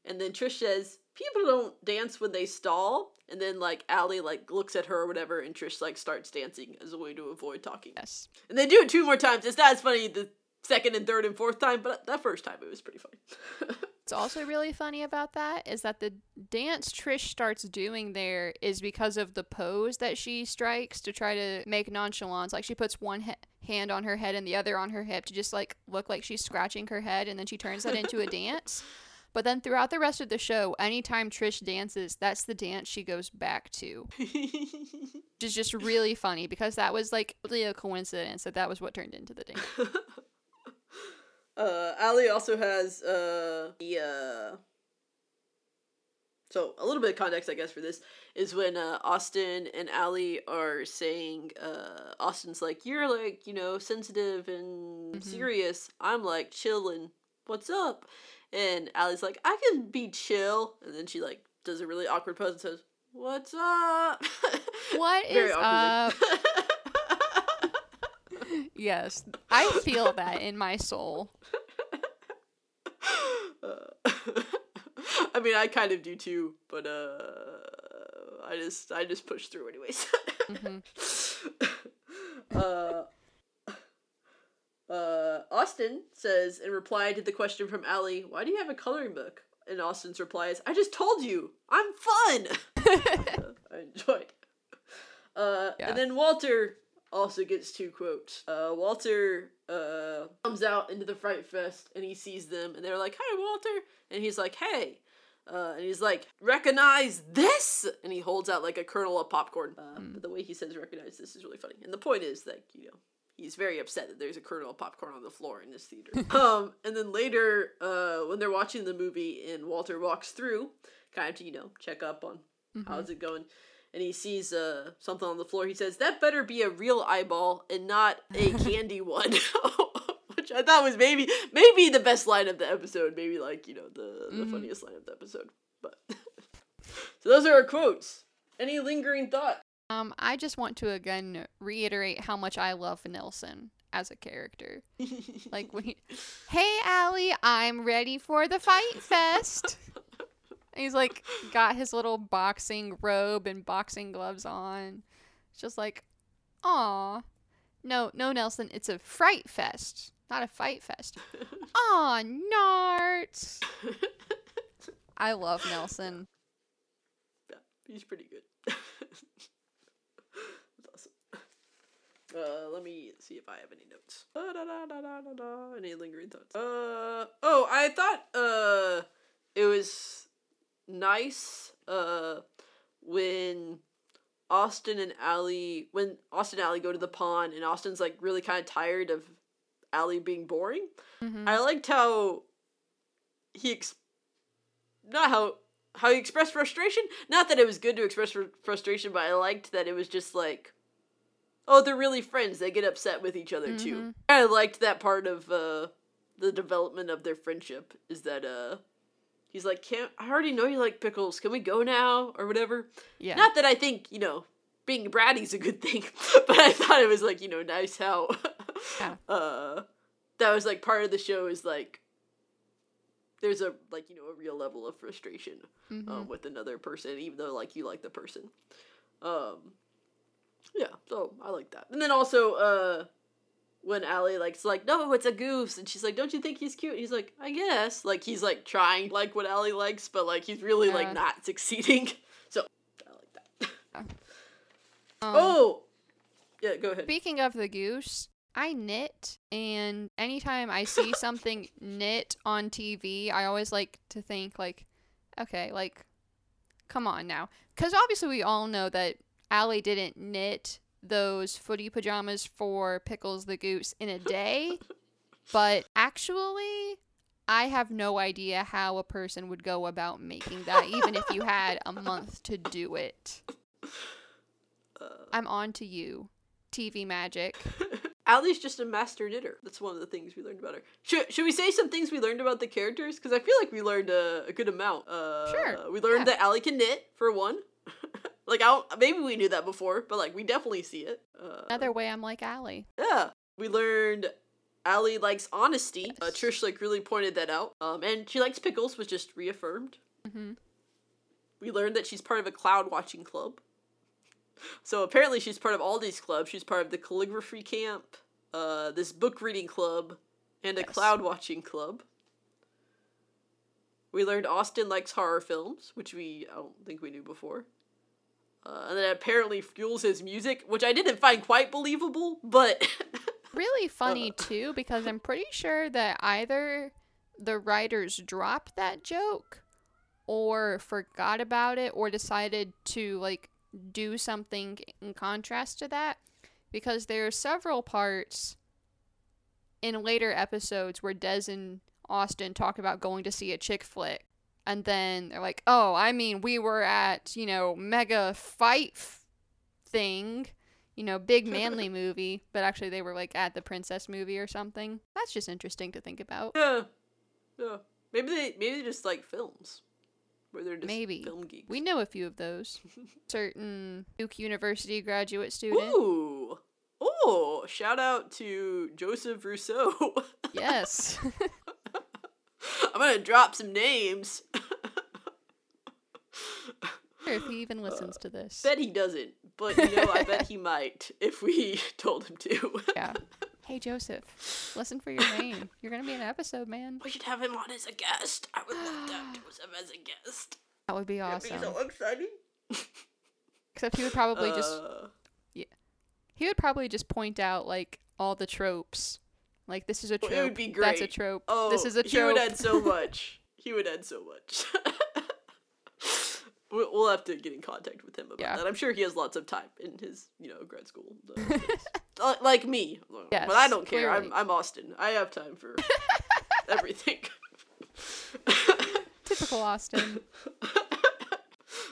And then Trish says, people don't dance when they stall. And then like Ally like looks at her or whatever, and Trish like starts dancing as a way to avoid talking. Yes. And they do it two more times. It's not as funny the second and third and fourth time, but that first time it was pretty funny. What's also really funny about that is that the dance Trish starts doing there is because of the pose that she strikes to try to make nonchalance. Like she puts one he- hand on her head and the other on her hip to just like look like she's scratching her head, and then she turns that into a dance. But then throughout the rest of the show, anytime Trish dances, that's the dance she goes back to. Which is just really funny because that was like really a coincidence that that was what turned into the dance. Uh, Ally also has uh the uh. So a little bit of context, I guess, for this is when uh, Austin and Ally are saying, uh, Austin's like, "You're like, you know, sensitive and Mhm. serious." I'm like, chillin'. What's up? And Ally's like, "I can be chill," and then she like does a really awkward pose and says, "What's up?" What is up? Yes, I feel that in my soul. Uh, I mean, I kind of do too, but uh, I just I just push through anyways. hmm uh, uh, Austin says in reply to the question from Ally, "Why do you have a coloring book?" And Austin's reply is, "I just told you, I'm fun. I enjoy." Uh, Yeah. and then Walter also gets two quotes. Uh, Walter uh comes out into the Fright Fest and he sees them and they're like, "Hi, Walter," and he's like, "Hey." Uh, and he's like, recognize this, and he holds out like a kernel of popcorn. Uh, Hmm. But the way he says recognize this is really funny. And the point is that you know he's very upset that there's a kernel of popcorn on the floor in this theater. um, and then later, uh, when they're watching the movie and Walter walks through, kind of to you know check up on Mhm. how's it going, and he sees uh something on the floor. He says, "That better be a real eyeball and not a candy one." Which I thought was maybe maybe the best line of the episode, maybe like you know the the Mhm. funniest line of the episode. But so those are our quotes. Any lingering thought? Um, I just want to again reiterate how much I love Nelson as a character. Like when he, hey Ally, I'm ready for the fight fest. And he's like got his little boxing robe and boxing gloves on. It's just like, aw. No, no, Nelson, it's a fright fest, not a fight fest. Aw, narts. I love Nelson. Yeah, he's pretty good. Uh, let me see if I have any notes. Da-da-da-da-da-da. Any lingering thoughts? Uh, oh, I thought uh, it was nice uh, when Austin and Ally, when Austin and Ally go to the pond, and Austin's like really kind of tired of Ally being boring. Mhm. I liked how he ex- not how how he expressed frustration. Not that it was good to express fr- frustration, but I liked that it was just like, oh, they're really friends. They get upset with each other too. Mhm. I liked that part of uh, the development of their friendship. Is that uh, he's like, can't I already know you like pickles? Can we go now or whatever? Yeah. Not that I think you know being bratty's a good thing, but I thought it was like you know nice how Yeah. uh that was like part of the show is like there's a like you know a real level of frustration Mhm. um, with another person even though like you like the person um yeah so i like that and then also uh when Ally like's like, no, it's a goose, and she's like, don't you think he's cute? And he's like, I guess. Like he's like trying to like what Ally likes, but like he's really Yeah. like not succeeding. So I like that. Um, oh, yeah, go ahead. Speaking of the goose, I knit, and anytime I see something knit on TV, I always like to think like, okay, like, come on now, because obviously we all know that Ally didn't knit those footy pajamas for Pickles the goose in a day, but actually. I have no idea how a person would go about making that, even if you had a month to do it. Uh, I'm on to you, TV magic. Ally's just a master knitter. That's one of the things we learned about her. Should, should we say some things we learned about the characters? Because I feel like we learned a, a good amount. Uh, Sure, We learned yeah. that Ally can knit, for one. Like, I don't, maybe we knew that before, but, like, we definitely see it. Uh, Another way I'm like Ally. Yeah. We learned Ally likes honesty. Uh, Trish, like, really pointed that out. Um, and she likes pickles, was just reaffirmed. Mm-hmm. We learned that she's part of a cloud watching club. So apparently she's part of all these clubs. She's part of the calligraphy camp, uh, this book reading club, and a Yes. cloud watching club. We learned Austin likes horror films, which we I don't think we knew before. Uh, and that apparently fuels his music, which I didn't find quite believable, but Really funny Uh. too, because I'm pretty sure that either the writers dropped that joke or forgot about it or decided to like do something in contrast to that because there are several parts in later episodes where Dez and Austin talk about going to see a chick flick, and then they're like, "Oh, I mean, we were at you know mega fight f- thing." You know, big manly movie, but actually they were like at the princess movie or something. That's just interesting to think about. Yeah. Yeah. Maybe they maybe they just like films. Where they're just Maybe. film geeks. We know a few of those. Certain Duke University graduate student. Ooh. Oh, shout out to Joseph Rousseau. Yes. I'm gonna drop some names. Sure, if he even listens to this. bet he doesn't, but you know, I bet he might if we told him to. Yeah. Hey Joseph, listen for your name. You're gonna be an episode, man. We should have him on as a guest. I would love to have Joseph as a guest. That would be That'd be awesome. so exciting. Except he would probably just uh. yeah, he would probably just point out like all the tropes. Like this is a trope. it would be That's a trope. oh, this is a trope. he would add so much. he would add so much. We- we'll have to get in contact with him about Yeah. that. I'm sure he has lots of time in his, you know, grad school. uh, like me, Yes, but I don't care. I'm. I'm Austin. I have time for everything. Typical Austin.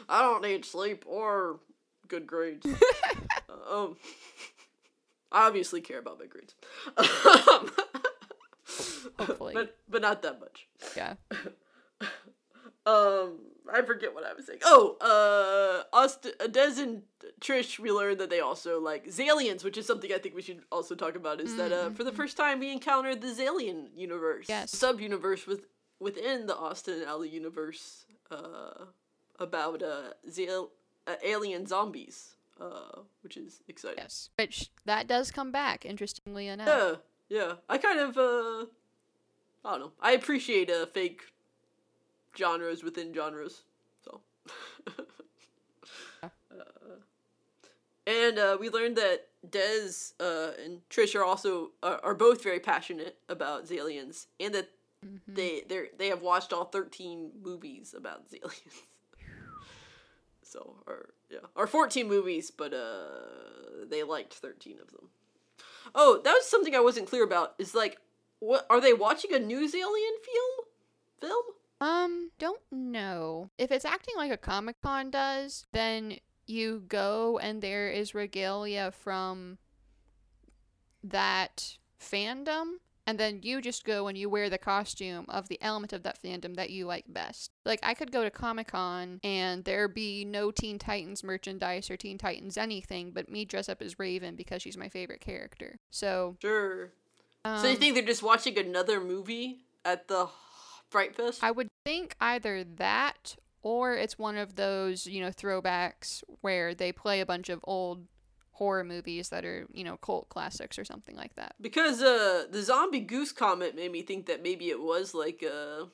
I don't need sleep or good grades. um, obviously care about my grades, um, Hopefully. but but not that much. Yeah. Um, I forget what I was saying. Oh, uh, Austin, Dez and Trish, we learned that they also like Zaliens, which is something I think we should also talk about. Is that uh, for the first time we encountered the Zalien universe, Yes. sub universe with within the Austin and Ally universe, uh, about uh, Zal- uh alien zombies, uh, which is exciting. Yes. Which that does come back, interestingly enough. Yeah, yeah. I kind of uh I don't know. I appreciate uh fake genres within genres. So Yeah. uh, and uh, we learned that Dez uh, and Trish are also are, are both very passionate about Zaliens, and that Mhm. they they they have watched all thirteen movies about Zaliens. so or yeah, or fourteen movies, but uh, they liked thirteen of them. Oh, that was something I wasn't clear about. Is like, what are they watching a New Zalien film? Film? Um, don't know. If it's acting like a Comic Con does, then you go and there is regalia from that fandom, and then you just go and you wear the costume of the element of that fandom that you like best. Like, I could go to Comic Con and there be no Teen Titans merchandise or Teen Titans anything, but me dress up as Raven because she's my favorite character. So, Sure. um, so you think they're just watching another movie at the Fright Fest? I would think either that or it's one of those, you know, throwbacks where they play a bunch of old horror movies that are, you know, cult classics or something like that. Because uh the zombie goose comment made me think that maybe it was like uh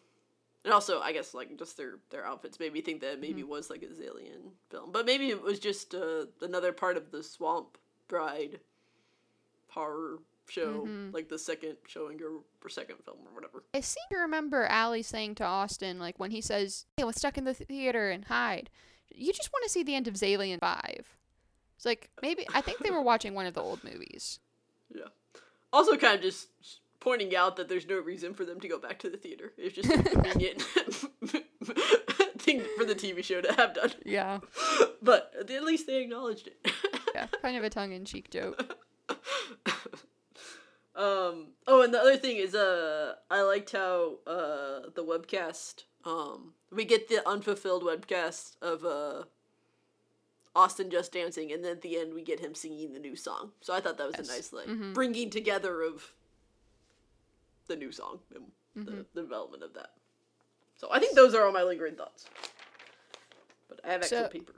and also I guess like just their their outfits made me think that maybe it maybe was like a Zalien film. But maybe it was just uh another part of the Swamp Bride horror show, Mhm. like the second showing or, or second film or whatever. I seem to remember Ally saying to Austin, like when he says, Hey, let's stuck in the theater and hide. You just want to see the end of Zalien 5. It's like, maybe, I think they were watching one of the old movies. Yeah. Also kind of just pointing out that there's no reason for them to go back to the theater. It's just a convenient thing for the TV show to have done. Yeah. But at least they acknowledged it. Yeah. Kind of a tongue in cheek joke. um oh and the other thing is uh I liked how uh the webcast um we get the unfulfilled webcast of uh Austin just dancing and then at the end we get him singing the new song. So I thought that was Yes. a nice like Mhm. bringing together of the new song and the, Mhm. the development of that. So I think those are all my lingering thoughts. But I have extra So- paper.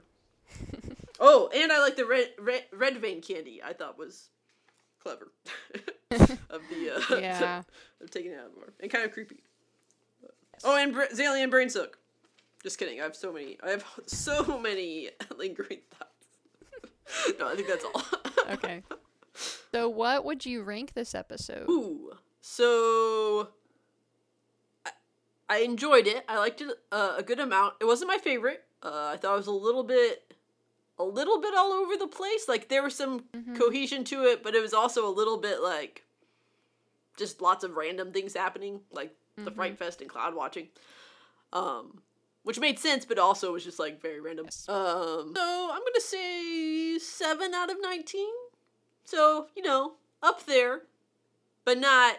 oh, and I like the red, red red vein candy. I thought was clever. of the uh, Yeah. of taking it out more and kind of creepy. But- Oh, and Br- Zalien brain sook. Just kidding. I have so many. I have so many lingering thoughts. no, I think that's all. Okay. So, what would you rank this episode? Ooh. So I, I enjoyed it. I liked it uh, a good amount. It wasn't my favorite. Uh, I thought it was a little bit a little bit all over the place. Like there was some Mhm. cohesion to it, but it was also a little bit like just lots of random things happening, like the Mhm. Fright Fest and cloud watching. Um, which made sense, but also was just like very random. Yes. Um, so I'm gonna say seven out of nineteen. So you know, up there, but not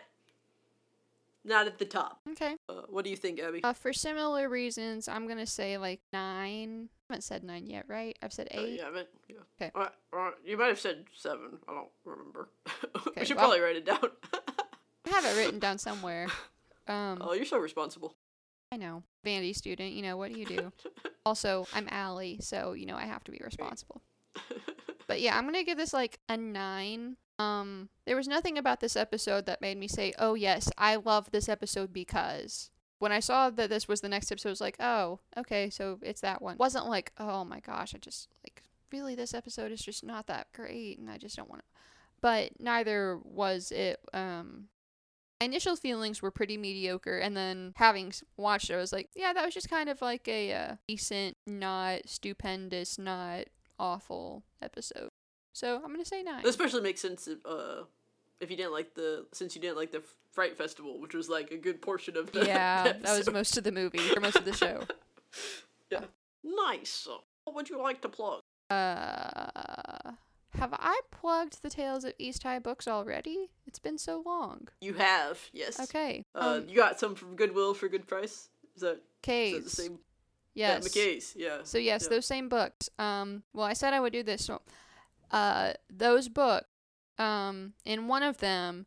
not at the top. Okay. Uh, what do you think, Abby? Uh, for similar reasons, I'm gonna say like nine. I haven't said nine yet, right? I've said Uh, eight. you haven't? Yeah. 'Kay. Alright, alright. You might have said seven. I don't remember. Okay, we should well- probably write it down. I have it written down somewhere. Um, oh, you're so responsible. I know. Vanity student, you know, what do you do? also, I'm Ally, so, you know, I have to be responsible. But yeah, I'm going to give this like a 9. Um there was nothing about this episode that made me say, "Oh yes, I love this episode because." When I saw that this was the next episode, I was like, "Oh, okay, so it's that one." Wasn't like, "Oh my gosh, I just like really this episode is just not that great and I just don't want to." But neither was it um initial feelings were pretty mediocre and then having watched it i was like yeah that was just kind of like a uh, decent not stupendous not awful episode so i'm gonna say nine That especially makes sense if, uh, if you didn't like the since you didn't like the Fright Festival, which was like a good portion of the yeah that was most of the movie or most of the show yeah, nice. What would you like to plug? uh have i plugged the tales of east high books already it's been so long You have yes. okay Uh, um you got some from Goodwill for a good price. Is that, is that the same? yes Yeah, McKay's. Yeah. So yes, Yeah. those same books. Um, well, I said I would do this. So, uh, those books. Um, in one of them,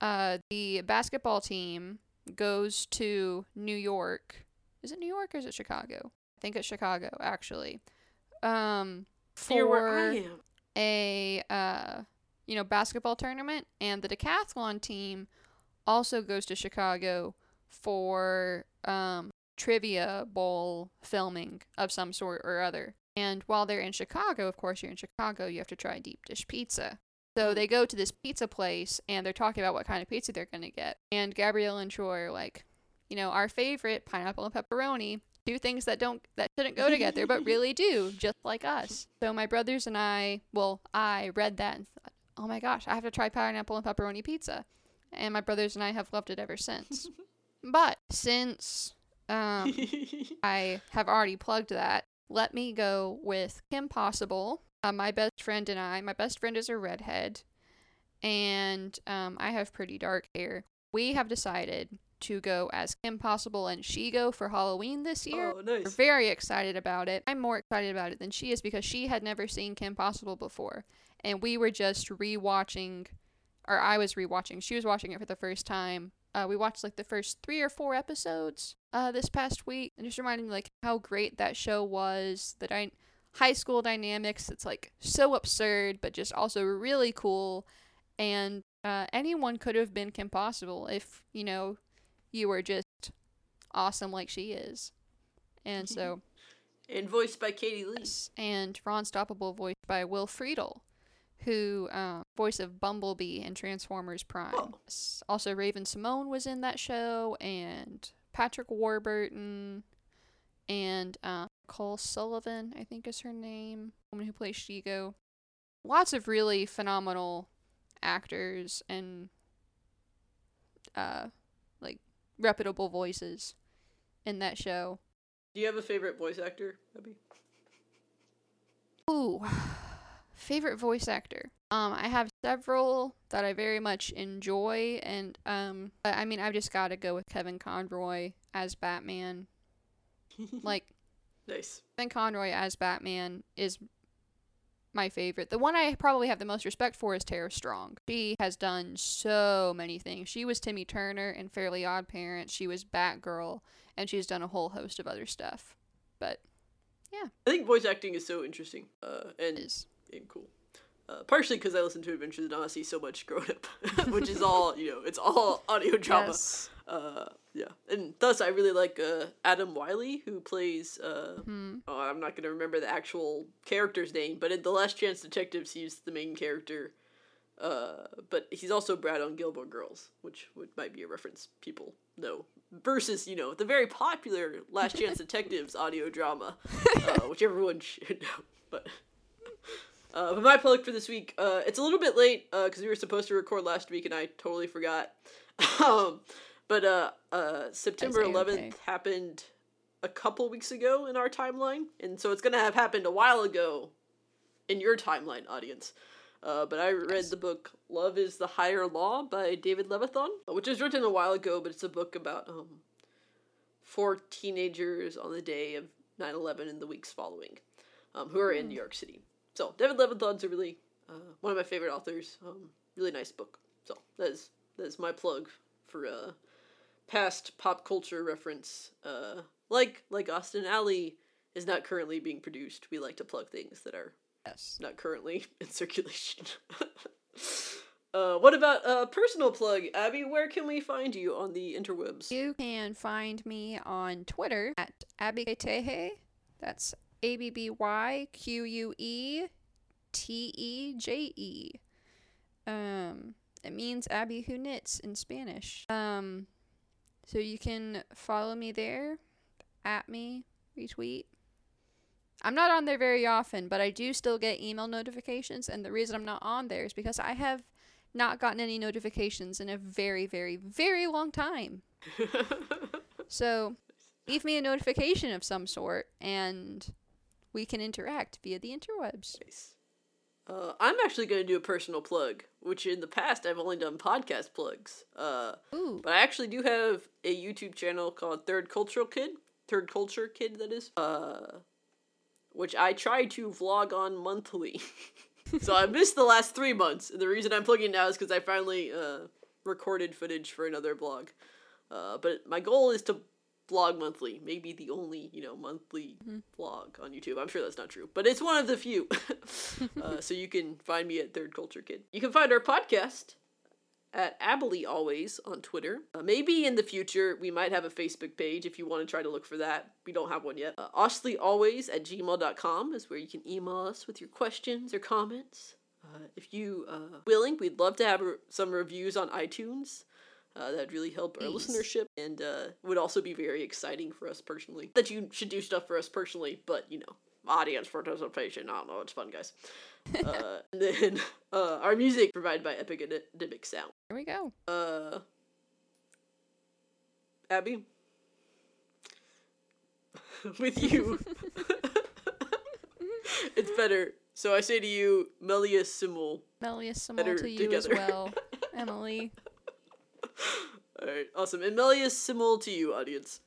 uh, the basketball team goes to New York. Is it New York or is it Chicago? I think it's Chicago, actually. Um, Near where I for am. A uh, you know, basketball tournament, and the decathlon team also goes to Chicago for um, trivia bowl filming of some sort or other. And while they're in Chicago, of course, you're in Chicago, you have to try deep dish pizza. So they go to this pizza place and they're talking about what kind of pizza they're going to get. And Gabrielle and Troy are like, you know, our favorite pineapple and pepperoni, two things that don't that shouldn't go together but really do, just like us. So my brothers and I, well, I read that and thought, "Oh my gosh, I have to try pineapple and pepperoni pizza." And my brothers and I have loved it ever since. but since um I have already plugged that. Let me go with Kim Possible. Uh, my best friend and I. My best friend is a redhead, and um, I have pretty dark hair. We have decided to go as Kim Possible and Shego for Halloween this year. oh, We're very excited about it. I'm more excited about it than she is because she had never seen Kim Possible before. And we were just rewatching, or I was rewatching. She was watching it for the first time. Uh, we watched like the first three or four episodes uh, this past week. And just reminding me like how great that show was. The dy- high school dynamics. It's like so absurd, but just also really cool. And uh, anyone could have been Kim Possible if, you know, you were just awesome like she is. And so, And voiced by Katie Lee. and Ron Stoppable voiced by Will Friedle, who um, voice of Bumblebee in Transformers Prime. Oh. Also, Raven-Symoné was in that show, and Patrick Warburton, and uh, Cole Sullivan, I think is her name, woman who plays Shego. Lots of really phenomenal actors and uh, like reputable voices in that show. Do you have a favorite voice actor, Abby? Ooh, favorite voice actor. Um, I have several that I very much enjoy, and um, I mean, I've just got to go with Kevin Conroy as Batman. Like nice. Kevin Conroy as Batman is my favorite. The one I probably have the most respect for is Tara Strong. She has done so many things. She was Timmy Turner in Fairly Odd Parents. She was Batgirl, and she's done a whole host of other stuff. But yeah, I think voice acting is so interesting uh, and, is and cool. Uh, partially because I listened to Adventures in Odyssey so much growing up, which is all you know. It's all audio drama. yes. Uh, yeah, and thus I really like uh, Adam Wylie, who plays. Uh, Hmm. oh, I'm not gonna remember the actual character's name, but in the Last Chance Detectives, he's the main character. Uh, but he's also Brad on Gilmore Girls, which would might be a reference people know. Versus, you know, the very popular Last Chance Detectives audio drama, uh, which everyone should know. But Uh, but my plug for this week, uh, it's a little bit late because we were supposed to record last week and I totally forgot. um, but uh, uh, September 11th A-okay. happened a couple weeks ago in our timeline, and so it's gonna have happened a while ago in your timeline, audience. Uh, but I read Yes. the book "Love Is the Higher Law" by David Levithan, which was written a while ago, but it's a book about um, four teenagers on the day of 9-11 and the weeks following, um, who are in New York City. So David Levithan's a really uh, one of my favorite authors. Um, really nice book. So that is that is my plug for uh, past pop culture reference. Uh, like like Austin Ally is not currently being produced. We like to plug things that are Yes. not currently in circulation. uh, what about a uh, personal plug, Abby? Where can we find you on the interwebs? You can find me on Twitter at Abbyqueteje. That's A B B Y Q U E T E J E. Um, it means Abby who knits in Spanish. Um, so you can follow me there, at me, retweet. I'm not on there very often, but I do still get email notifications, and the reason I'm not on there is because I have not gotten any notifications in a very, very, very long time. So leave me a notification of some sort and we can interact via the interwebs. Nice. Uh, I'm actually going to do a personal plug, which in the past I've only done podcast plugs. Uh. But I actually do have a YouTube channel called Third Cultural Kid. Third Culture Kid, that is. Uh, which I try to vlog on monthly. so I missed the last three months. And the reason I'm plugging now is because I finally uh, recorded footage for another vlog. Uh, but my goal is to vlog monthly. Maybe the only, you know, monthly vlog on YouTube. I'm sure that's not true, but it's one of the few. uh, so you can find me at Third Culture Kid. You can find our podcast at Abilene Always on Twitter. Uh, maybe in the future we might have a Facebook page if you want to try to look for that. We don't have one yet. Uh, Always at gmail.com is where you can email us with your questions or comments. Uh, if you uh, willing, we'd love to have some reviews on iTunes. Uh, that'd really help our Please. listenership and uh, would also be very exciting for us personally. That you should do stuff for us personally, but you know, audience participation. I don't know. It's fun, guys. uh, and then uh, our music provided by Epic Epidemic Sound. Here we go. Uh, Abby, with you, it's better. So I say to you, Melius Simul. Melius Simul Better to you as together. well, Emily. All right, awesome. And Melius similar to you, audience.